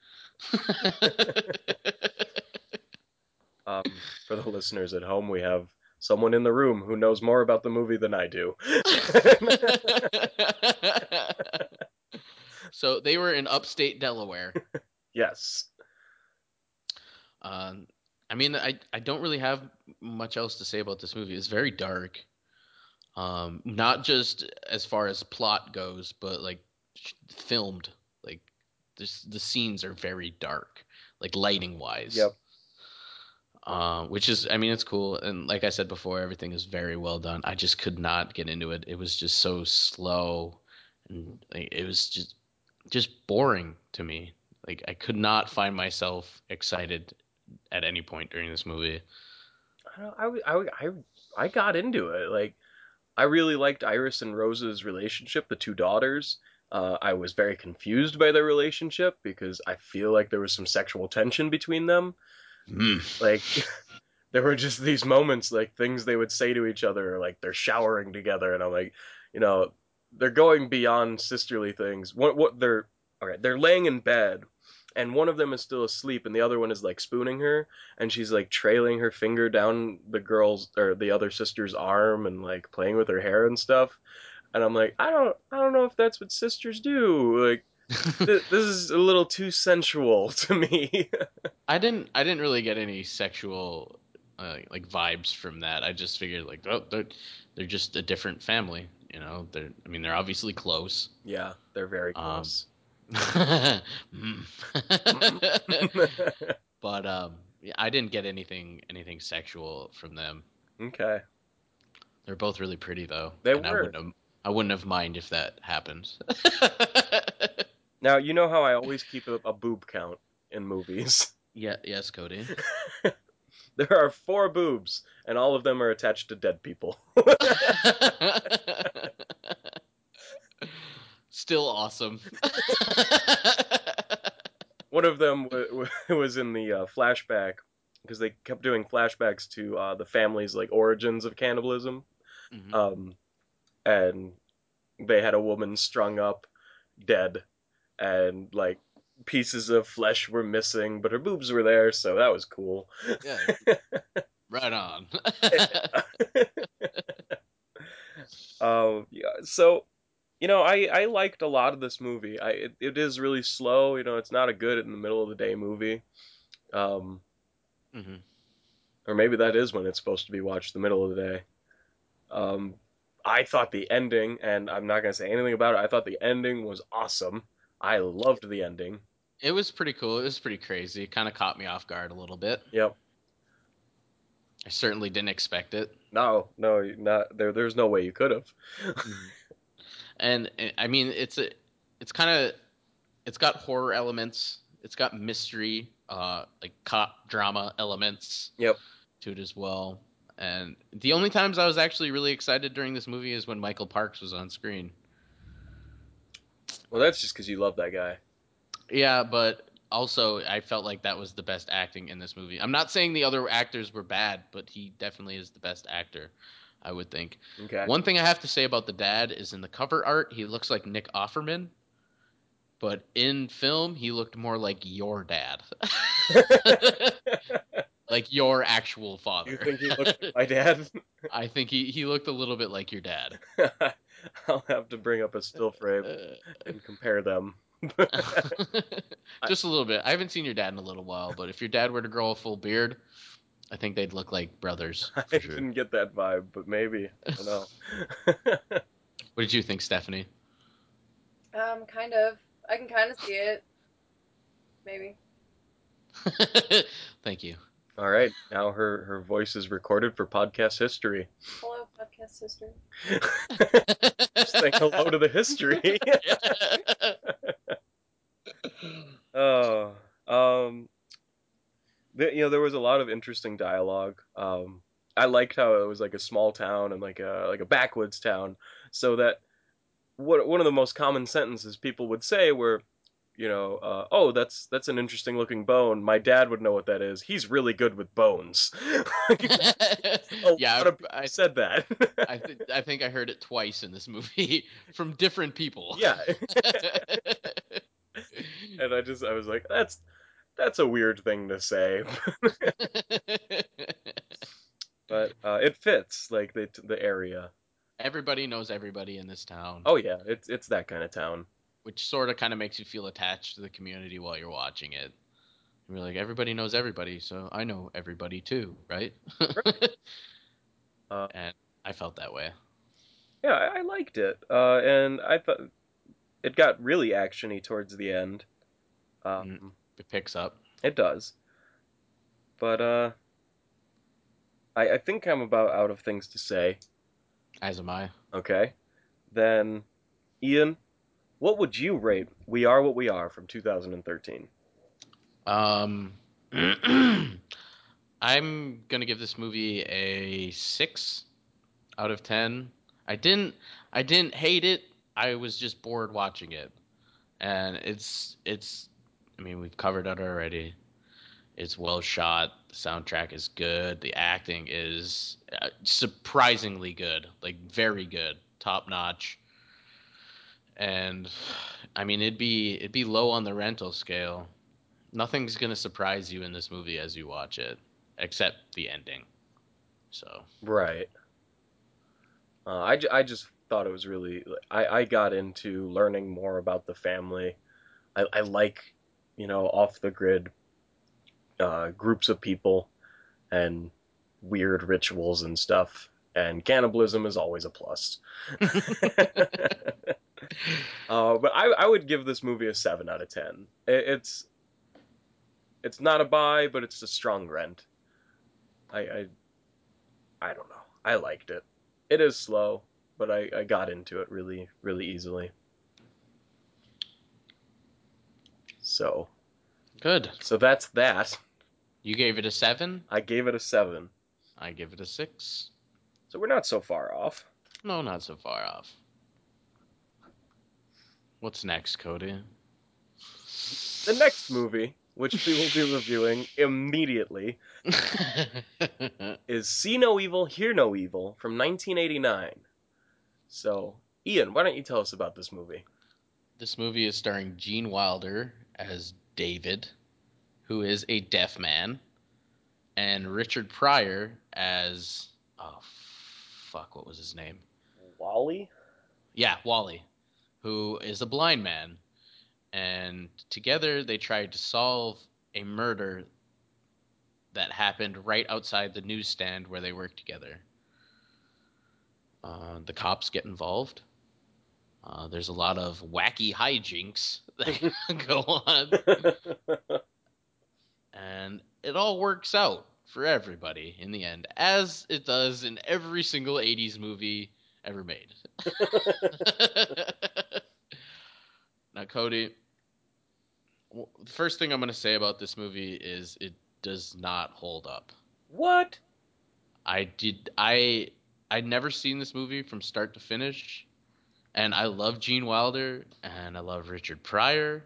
Um, for the listeners at home, we have someone in the room who knows more about the movie than I do. so they were in upstate Delaware. yes. Um, I mean, I I don't really have much else to say about this movie. It's very dark. Um, not just as far as plot goes, but like filmed. Like this, the scenes are very dark, like lighting wise. Yep. Uh, which is, I mean, it's cool, and like I said before, everything is very well done. I just could not get into it. It was just so slow, and it was just just boring to me. Like I could not find myself excited at any point during this movie. I, don't- I got into it. Like, I really liked Iris and Rose's relationship, the two daughters. Uh, I was very confused by their relationship because I feel like there was some sexual tension between them. Hmm. Like, there were just these moments, like things they would say to each other, like they're showering together, and I'm like, you know, they're going beyond sisterly things. What, what they're, all right, they're laying in bed, and one of them is still asleep, and the other one is like spooning her, and she's like trailing her finger down the girl's or the other sister's arm and like playing with her hair and stuff. And I'm like, I don't, I don't know if that's what sisters do. Like, this is a little too sensual to me. I didn't I didn't really get any sexual uh, like vibes from that. I just figured like oh they're they're just a different family, you know. They're I mean they're obviously close. yeah, they're very Um, close. Mm. but um I didn't get anything anything sexual from them. okay. They're both really pretty though. They and I were. wouldn't have, I wouldn't have mind if that happened. Now you know how I always keep a, a boob count in movies. yeah, yes, Cody. There are four boobs, and all of them are attached to dead people. Still awesome. One of them w- w- was in the uh, flashback because they kept doing flashbacks to uh, the family's like origins of cannibalism, Mhm. um, and they had a woman strung up, dead, and like pieces of flesh were missing, but her boobs were there, so that was cool. Yeah. right on. Um, yeah, so you know, I I liked a lot of this movie. I it, it is really slow. You know, it's not a good in the middle of the day movie. Um, hmm or maybe that is when it's supposed to be watched the middle of the day. Um, I thought the ending, and I'm not gonna say anything about it. I thought the ending was awesome. I loved the ending. It was pretty cool. It was pretty crazy. It kind of caught me off guard a little bit. Yep. I certainly didn't expect it. No, no, not there. There's no way you could have. and uh, I mean, it's a, it's kind of, it's got horror elements. It's got mystery, uh, like cop drama elements. Yep. To it as well. And the only times I was actually really excited during this movie is when Michael Parks was on screen. Well, that's just because you love that guy. Yeah, but also I felt like that was the best acting in this movie. I'm not saying the other actors were bad, but he definitely is the best actor, I would think. Okay. One thing I have to say about the dad is in the cover art, he looks like Nick Offerman, but in film, he looked more like your dad. like your actual father. you think he looked like my dad? I think he, he looked a little bit like your dad. I'll have to bring up a still frame and compare them. Just a little bit. I haven't seen your dad in a little while, but if your dad were to grow a full beard, I think they'd look like brothers I sure. didn't get that vibe, but maybe. I don't know. What did you think, Stephanie? Um, kind of. I can kind of see it. Maybe. Thank you. All right, now her her voice is recorded for podcast history. Hello, podcast history. Just saying hello to the history. Oh, um, you know, there was a lot of interesting dialogue. Um, I liked how it was like a small town and like a like a backwoods town, so that what one of the most common sentences people would say were, you know, uh, oh, that's that's an interesting looking bone. My dad would know what that is. He's really good with bones. yeah, of I, said that. I, th- I think I heard it twice in this movie from different people. yeah, and I just I was like, that's that's a weird thing to say. but uh, it fits like the the area. everybody knows everybody in this town, Oh yeah, it's it's that kind of town. Which sort of kind of makes you feel attached to the community while you're watching it. You're like, everybody knows everybody, so I know everybody too, right? Uh, and I felt that way. Yeah, I, I liked it, uh, and I thought it got really actiony towards the end. Um, It picks up. It does, but uh, I I think I'm about out of things to say. As am I. Okay, then Ian, what would you rate "We Are What We Are" from 2013? Um, I'm gonna give this movie a six out of ten. I didn't, I didn't hate it. I was just bored watching it, and it's, it's. I mean, we've covered it already. It's well shot. The soundtrack is good. The acting is uh, surprisingly good, like very good, top notch. And I mean, it'd be it'd be low on the rental scale nothing's gonna surprise you in this movie as you watch it, except the ending. So Right. Uh, I, I just thought it was really I, I got into learning more about the family. I, I like you know off the grid uh, groups of people and weird rituals and stuff. And cannibalism is always a plus. uh, but I, I would give this movie a seven out of ten. It, it's it's not a buy, but it's a strong rent. I, I I don't know. I liked it. It is slow, but I, I got into it really, really easily. So, good. so that's that. You gave it a seven. I gave it a seven. I give it a six. So we're not so far off. No, not so far off. What's next, Cody? The next movie, which we will be reviewing immediately, is See No Evil, Hear No Evil from 1989. So, Ian, why don't you tell us about this movie? This movie is starring Gene Wilder as David, who is a deaf man, and Richard Pryor as oh fuck, what was his name? Wally? Yeah, Wally, who is a blind man. And together they tried to solve a murder that happened right outside the newsstand where they work together. Uh, the cops get involved. Uh, there's a lot of wacky hijinks that go on, and it all works out for everybody in the end, as it does in every single 80s movie ever made. now, Cody, the first thing I'm going to say about this movie is it does not hold up. what? I did I I'd never seen this movie from start to finish, and I love Gene Wilder and I love Richard Pryor,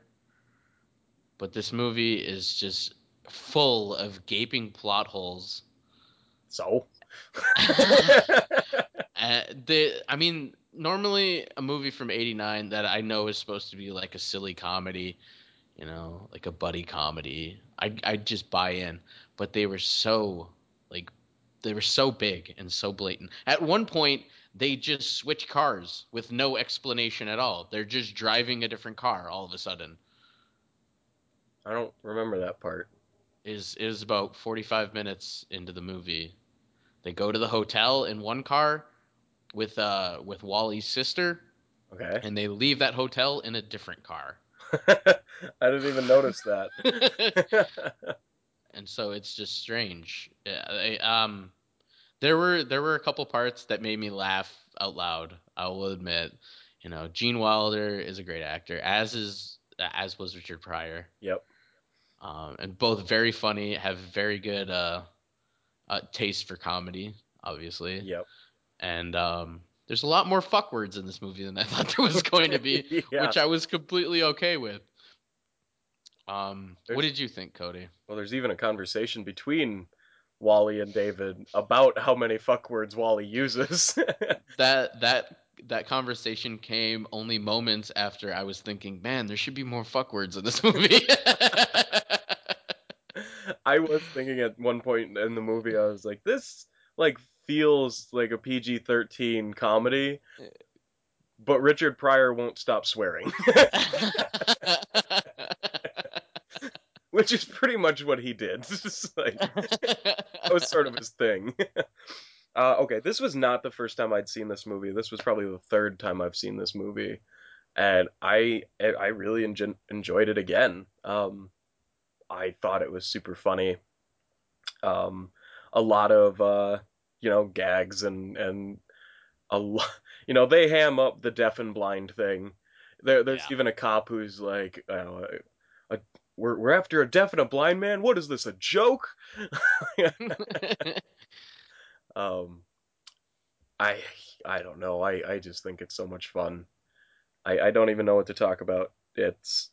but this movie is just full of gaping plot holes. So? Uh, the I mean, normally a movie from '89 that I know is supposed to be like a silly comedy, you know, like a buddy comedy. I I just buy in, but they were so like they were so big and so blatant. At one point, they just switch cars with no explanation at all. They're just driving a different car all of a sudden. I don't remember that part. Is is about 45 minutes into the movie. They go to the hotel in one car with uh with Wally's sister Okay. and they leave that hotel in a different car. I didn't even notice that. and so it's just strange. Yeah, I- um, there were there were a couple parts that made me laugh out loud. I will admit, you know, Gene Wilder is a great actor, as is as was Richard Pryor. Yep. Um, and both very funny, have very good uh, uh, taste for comedy, obviously. yep. And um, there's a lot more fuck words in this movie than I thought there was going to be. yeah. which I was completely okay with. Um, what did you think, Cody? Well, there's even a conversation between Wally and David about how many fuck words Wally uses. That that that conversation came only moments after I was thinking, man, there should be more fuck words in this movie. I was thinking at one point in the movie, I was like, this like feels like a PG-13 comedy, but Richard Pryor won't stop swearing, which is pretty much what he did. Like that was sort of his thing. uh, okay, this was not the first time I'd seen this movie. This was probably the third time I've seen this movie, and I I really enjoyed it again. Um, I thought it was super funny. Um, a lot of uh, you know gags and and a lot. You know they ham up the deaf and blind thing. There, there's Yeah. even a cop who's like, uh, a, "We're we're after a deaf and a blind man. What is this? A joke?" um i i don't know i i just think it's so much fun i i don't even know what to talk about it's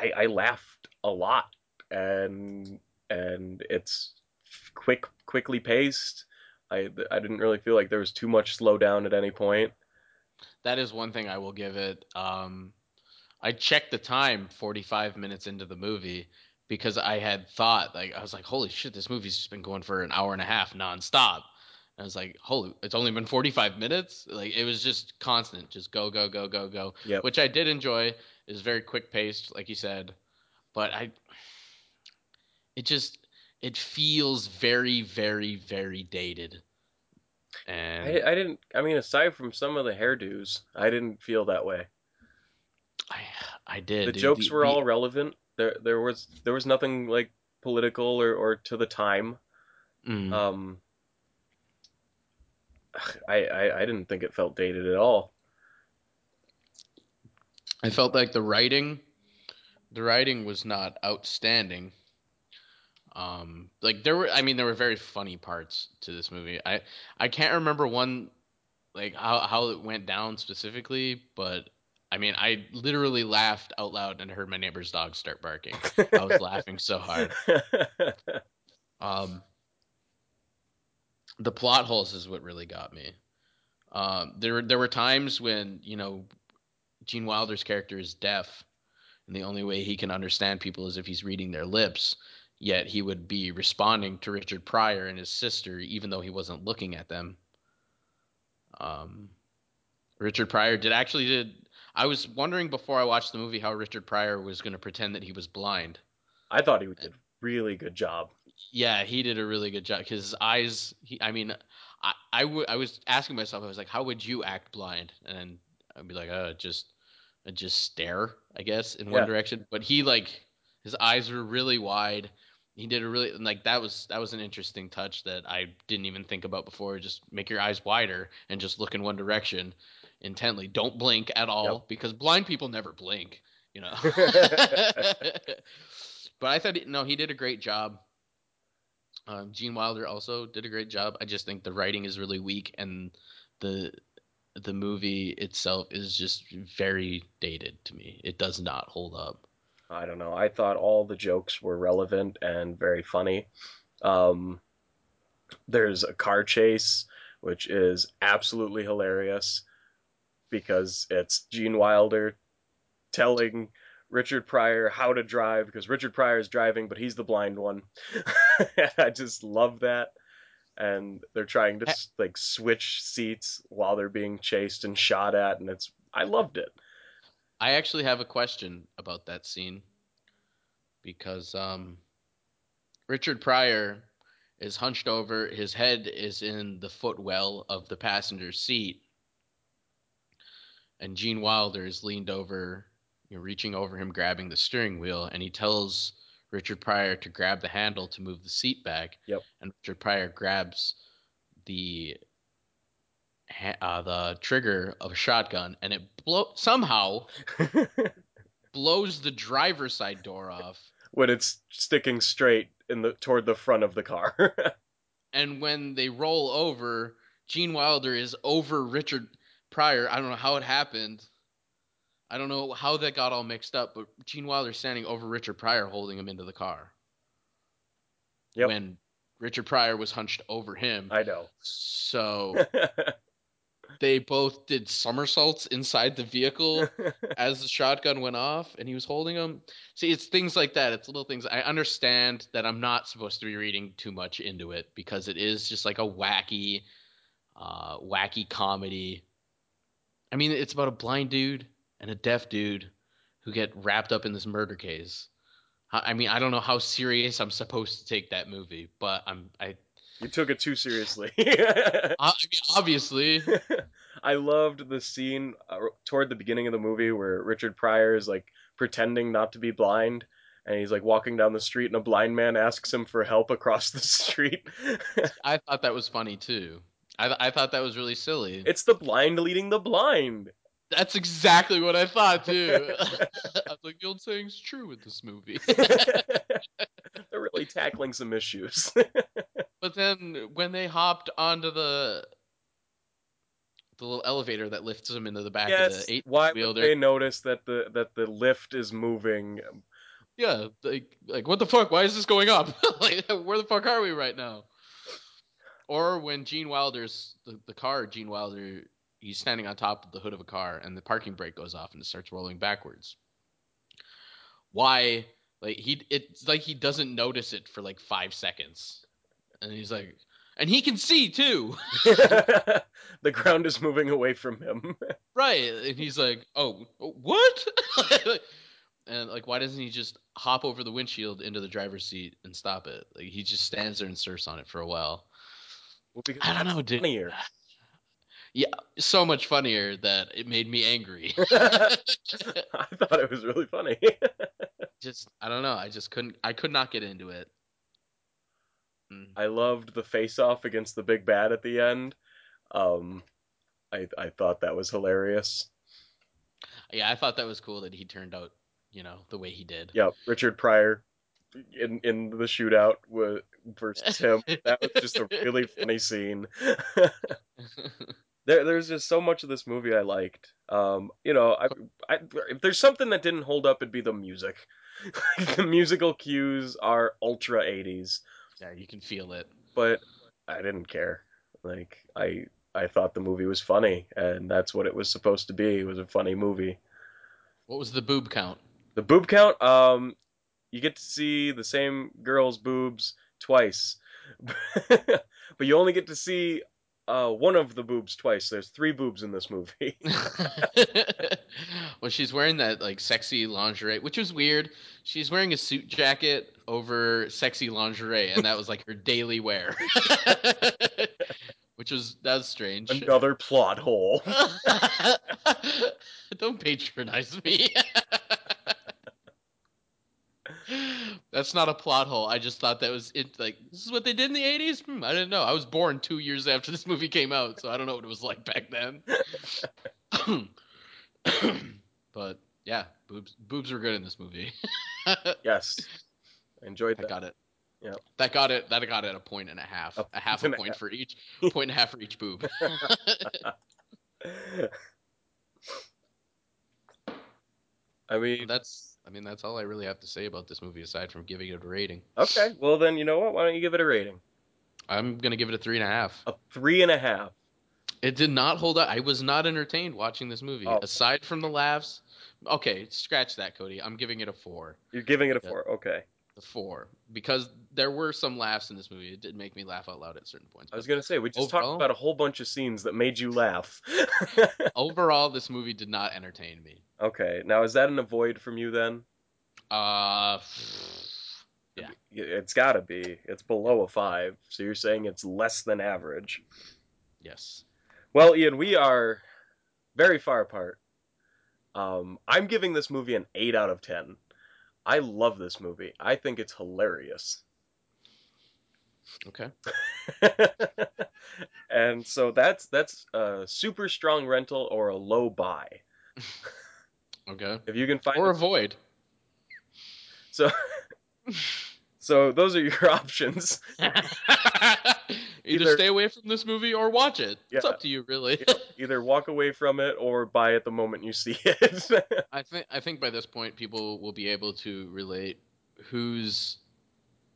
i i laughed a lot and and it's quick quickly paced i i didn't really feel like there was too much slowdown at any point that is one thing I will give it. Um, I checked the time 45 minutes into the movie because I had thought like I was like, holy shit, this movie's just been going for an hour and a half nonstop. And I was like, holy, it's only been 45 minutes. Like it was just constant, just go, go, go, go, go. Yep. Which I did enjoy. It was very quick paced, like you said, but I, it just it feels very, very, very dated. And I, I didn't i mean aside from some of the hairdos i didn't feel that way I, I did. the The- jokes the- were the- all relevant. There there was there was nothing like political or, or to the time. Mm. Um, I, I I didn't think it felt dated at all. I felt like the writing, the writing was not outstanding. Um, like there were, I mean, there were very funny parts to this movie. I I can't remember one, like how how it went down specifically, but I mean, I literally laughed out loud and heard my neighbor's dog start barking. I was laughing so hard. Um, the plot holes is what really got me. Um, there there were times when you know Gene Wilder's character is deaf, and the only way he can understand people is if he's reading their lips. Yet he would be responding to Richard Pryor and his sister, even though he wasn't looking at them. Um, Richard Pryor did actually did. I was wondering before I watched the movie how Richard Pryor was going to pretend that he was blind. I thought he did a really good job. Yeah, he did a really good job because his eyes. He, I mean, I, I, w- I was asking myself, I was like, how would you act blind? And I'd be like, oh, just, I'd just stare, I guess, in one Yeah. direction. But he like, his eyes were really wide. He did a really like that was that was an interesting touch that I didn't even think about before. Just make your eyes wider and just look in one direction intently. Don't blink at all Yep. because blind people never blink, you know. but I thought no, he did a great job. Um, Gene Wilder also did a great job. I just think the writing is really weak and the the movie itself is just very dated to me. It does not hold up. I don't know. I thought all the jokes were relevant and very funny. Um, there's a car chase, which is absolutely hilarious because it's Gene Wilder telling Richard Pryor how to drive because Richard Pryor is driving, but he's the blind one. I just love that. And they're trying to like switch seats while they're being chased and shot at, and it's I loved it. I actually have a question about that scene because um, Richard Pryor is hunched over, his head is in the footwell of the passenger seat, and Gene Wilder is leaned over, you know, reaching over him, grabbing the steering wheel, and he tells Richard Pryor to grab the handle to move the seat back. Yep. And Richard Pryor grabs the uh, the trigger of a shotgun, and it blow somehow blows the driver's side door off. when it's sticking straight in the toward the front of the car. And when they roll over, Gene Wilder is over Richard Pryor. I don't know how it happened. I don't know how that got all mixed up, but Gene Wilder's standing over Richard Pryor holding him into the car. Yep. When Richard Pryor was hunched over him. I know. So they both did somersaults inside the vehicle as the shotgun went off and he was holding them. See, it's things like that. It's little things. I understand that I'm not supposed to be reading too much into it because it is just like a wacky, uh, wacky comedy. I mean, it's about a blind dude and a deaf dude who get wrapped up in this murder case. I mean, I don't know how serious I'm supposed to take that movie, but I'm I, you took it too seriously. I obviously I loved the scene uh, toward the beginning of the movie where Richard Pryor is like pretending not to be blind and he's like walking down the street and a blind man asks him for help across the street. I thought that was funny too. I, I thought that was really silly. it's the blind leading the blind. That's exactly what I thought too. I was like, the old saying's true with this movie. They're really tackling some issues. but then when they hopped onto the the little elevator that lifts them into the back of the eight why wheel, would they're- they notice that the that the lift is moving? yeah, like like what the fuck? Why is this going up? like where the fuck are we right now? Or when Gene Wilder's the, the car, Gene Wilder, he's standing on top of the hood of a car and the parking brake goes off and it starts rolling backwards. Why? Like he, it's like he doesn't notice it for like five seconds, and he's like, and he can see too, the ground is moving away from him. right? And he's like, oh, what? and like, why doesn't he just hop over the windshield into the driver's seat and stop it? Like he just stands there and surfs on it for a while. Well, I don't know, dude. funnier. Yeah, so much funnier that it made me angry. I thought it was really funny. just I don't know. I just couldn't. I could not get into it. Mm. I loved the face off against the big bad at the end. Um, I I thought that was hilarious. Yeah, I thought that was cool that he turned out, you know, the way he did. Yeah, Richard Pryor in in the shootout wa- versus him. That was just a really funny scene. There, there's just so much of this movie I liked. Um, you know, I, I, if there's something that didn't hold up, it'd be the music. the musical cues are ultra 80s, yeah, you can feel it. but I didn't care. Like I, I thought the movie was funny, and that's what it was supposed to be. It was a funny movie. What was the boob count? The boob count, um, you get to see the same girl's boobs twice, but you only get to see uh, one of the boobs twice. There's three boobs in this movie. well, she's wearing that like sexy lingerie, which was weird. She's wearing a suit jacket over sexy lingerie, and that was like her daily wear. which was that was strange. Another plot hole. Don't patronize me. That's not a plot hole. I just thought that was it. Like this is what they did in the '80s. Hmm, I didn't know. I was born two years after this movie came out, so I don't know what it was like back then. but yeah, boobs boobs were good in this movie. yes, I enjoyed I that. got it. Yep. That got it. That got it a point and a half. A A, half a point half. for each. Point and a half for each boob. I mean, that's. I mean, that's all I really have to say about this movie, aside from giving it a rating. okay. Well, then you know what? Why don't you give it a rating? I'm gonna give it a three and a half. A three and a half. It did not hold up. I was not entertained watching this movie. Oh. Aside from the laughs. Okay, scratch that, Cody. I'm giving it a four. You're giving it a four. Okay. The four. Because there were some laughs in this movie. It did make me laugh out loud at certain points. I was gonna say we just talked about a whole bunch of scenes that made you laugh. overall, this movie did not entertain me. okay. Now is that an avoid from you then? Uh, Yeah. It's got to be. It's below a five. So you're saying it's less than average. yes. Well, Ian, we are very far apart. Um, I'm giving this movie an 8 out of 10. I love this movie. I think it's hilarious. Okay. and so that's that's a super strong rental or a low buy. Okay. If you can find Or avoid. so so those are your options. Either, Either- stay away from this movie or watch it. It's up to you, really. Either walk away from it or buy it the moment you see it. I think I think by this point people will be able to relate whose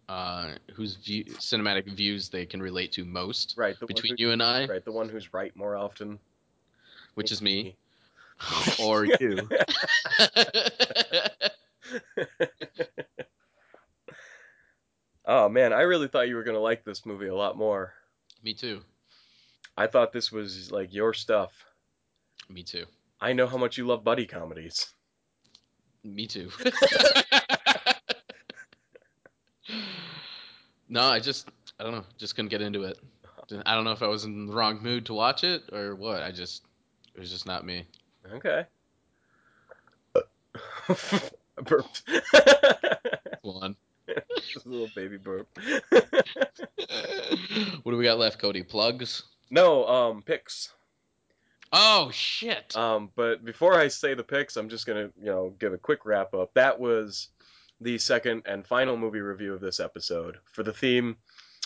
uh whose view, cinematic views they can relate to most right, between who, you and I, right, the one who's right more often. which is me or you. oh man, I really thought you were gonna like this movie a lot more. me too. I thought this was like your stuff. Me too. I know how much you love buddy comedies. Me too. no, I just I don't know, just couldn't get into it. I don't know if I was in the wrong mood to watch it or what. I just it was just not me. Okay. I burped. One. Just a little baby burp. what do we got left, Cody? Plugs? no, um, picks. Oh shit. Um, but before I say the picks, I'm just gonna, you know, give a quick wrap up. That was the second and final movie review of this episode. For the theme,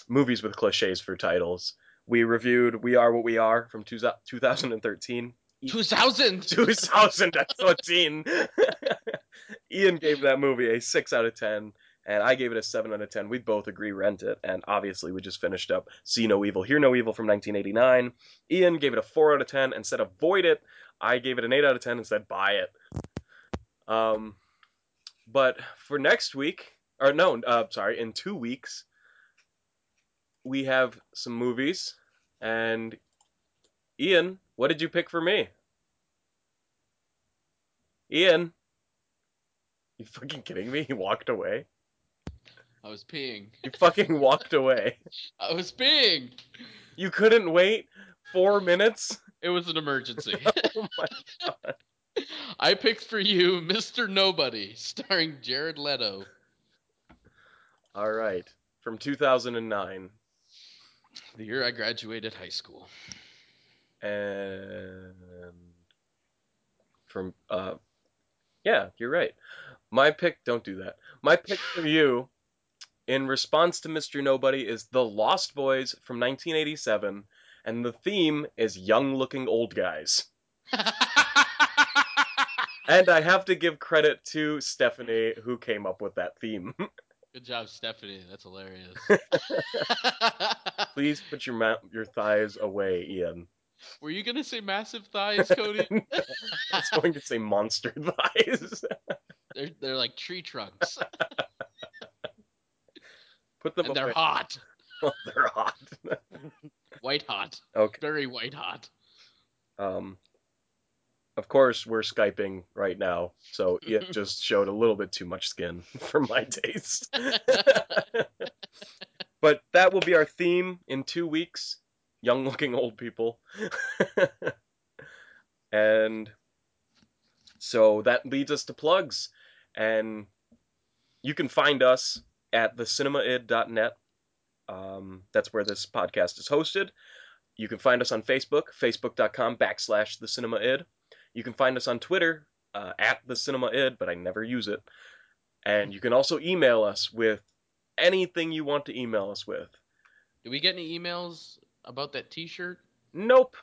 movies with cliches for titles, we reviewed We Are What We Are from two, 2013. 2000. 2013. Ian gave that movie a 6 out of 10, and I gave it a 7 out of 10. We both agree rent it, and obviously we just finished up See No Evil, Hear No Evil from 1989. Ian gave it a 4 out of 10 and said avoid it. I gave it an 8 out of 10 and said buy it. Um, but for next week, or no, uh, sorry, in two weeks, we have some movies, and Ian, what did you pick for me? Ian, you fucking kidding me? He walked away. I was peeing. You fucking walked away. I was peeing. You couldn't wait four minutes. It was an emergency. Oh my god. I picked for you Mr. Nobody, starring Jared Leto. All right, from 2009, The year I graduated high school. and from uh, yeah, you're right. My pick. Don't do that. My pick for you, in response to Mr. Nobody, is The Lost Boys from 1987, and the theme is young-looking old guys. And I have to give credit to Stephanie who came up with that theme. Good job, Stephanie. That's hilarious. Please put your mouth, your thighs away, Ian. Were you gonna say massive thighs, Cody? I was going to say monster thighs. they're they're like tree trunks, Put them and they're hot, Oh, they're hot. white hot, okay. very white hot. Um, of course, we're skyping right now, so it just showed a little bit too much skin for my taste. but that will be our theme in two weeks: young-looking old people. and so that leads us to plugs, and you can find us at thecinemaid.net. Um, that's where this podcast is hosted. You can find us on Facebook, facebook.com backslash the cinema id. You can find us on Twitter uh, at the cinema id, but I never use it. And you can also email us with anything you want to email us with. Do we get any emails about that T-shirt? Nope.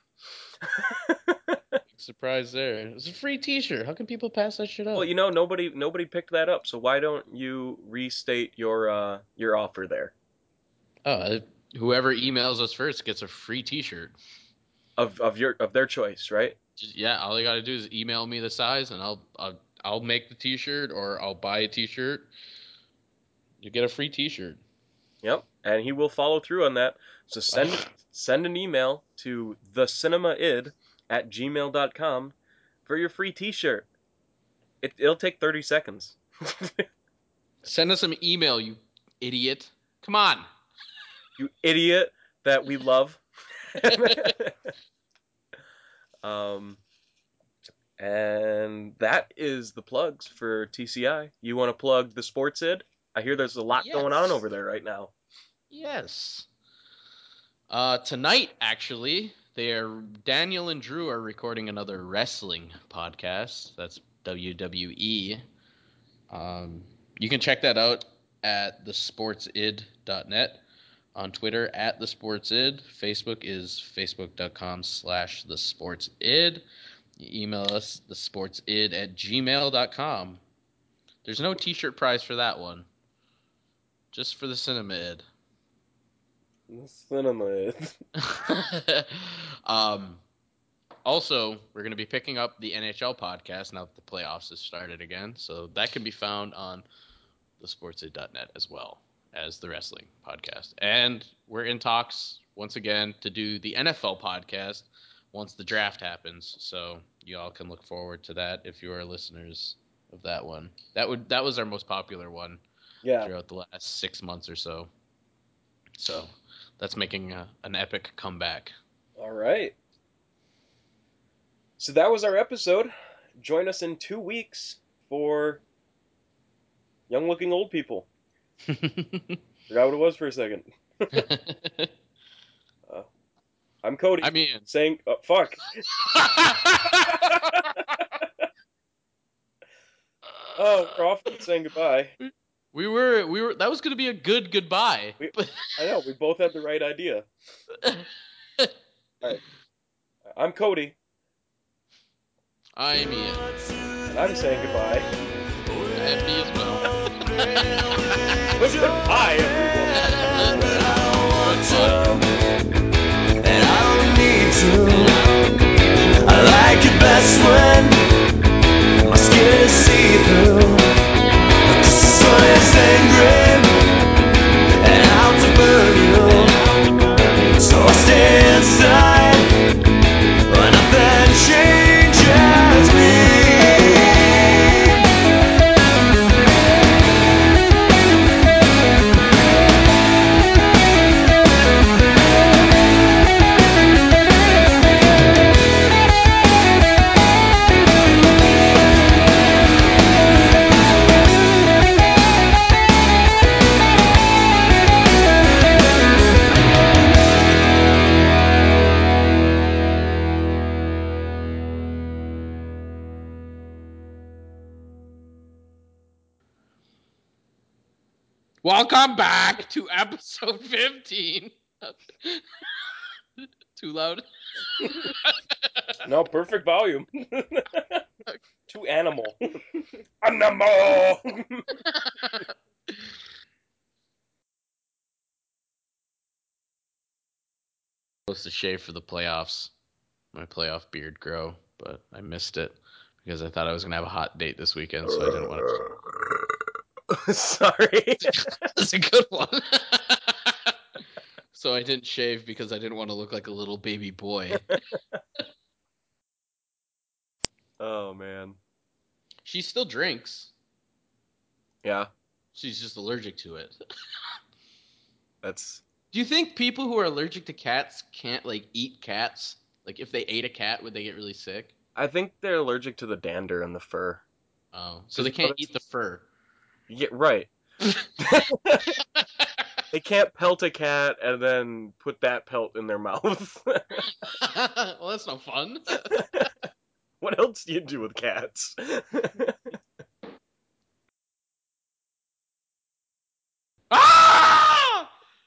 Surprise there. It's a free T-shirt. How can people pass that shit up? well, you know nobody nobody picked that up, so why don't you restate your uh, your offer there oh, uh, whoever emails us first gets a free T-shirt. of of your of their choice, right? Just, yeah, all you gotta do is email me the size, and I'll I'll, I'll make the T-shirt, or I'll buy a T-shirt. You get a free T-shirt. Yep, and he will follow through on that. So send send an email to thecinemaid at gmail.com for your free T-shirt. It, it'll take thirty seconds. Send us some email, you idiot. Come on. you idiot that we love. um, and that is the plugs for TCI. You want to plug the sports id? I hear there's a lot going on over there right now. Yes. Uh, tonight, actually, they're Daniel and Drew are recording another wrestling podcast. That's WWE. Um, you can check that out at thesportsid.net. On Twitter at the Sports Id. Facebook is facebook.com slash the Sports Id. email us the Sports Id at gmail.com. There's no t-shirt prize for that one. Just for the cinema id. The Cinema id. um, also, we're going to be picking up the NHL podcast now that the playoffs have started again. So that can be found on the thesportsid.net as well as the wrestling podcast. And we're in talks once again to do the NFL podcast once the draft happens. So you all can look forward to that if you are listeners of that one. That would that was our most popular one Yeah. throughout the last six months or so. So that's making a, an epic comeback. All right. So that was our episode. Join us in two weeks for young looking old people. Forgot what it was for a second. Uh, I'm Cody. I'm Ian. saying, uh, oh, fuck. Oh, we're off saying goodbye. we were we were that was gonna be a good goodbye. We- I know, we both had the right idea. I'm Cody, I'm Ian. and I'm saying goodbye. And me as well. Goodbye, everyone. And I don't need to. I like it best when my skin is see through. Episode 15. Too loud? No, perfect volume. Too animal. Animal! Supposed to shave for the playoffs. my playoff beard grow, but I missed it because I thought I was gonna have a hot date this weekend, so I didn't want to. Sorry. That's a good one. So I didn't shave because I didn't want to look like a little baby boy. oh man. She still drinks. Yeah, She's just allergic to it. that's Do you think people who are allergic to cats can't like eat cats? Like if they ate a cat, would they get really sick? I think they're allergic to the dander and the fur. Oh, so they can't eat the fur. Yeah, right. They can't pelt a cat and then put that pelt in their mouth. well, that's no fun. what else do you do with cats? ah!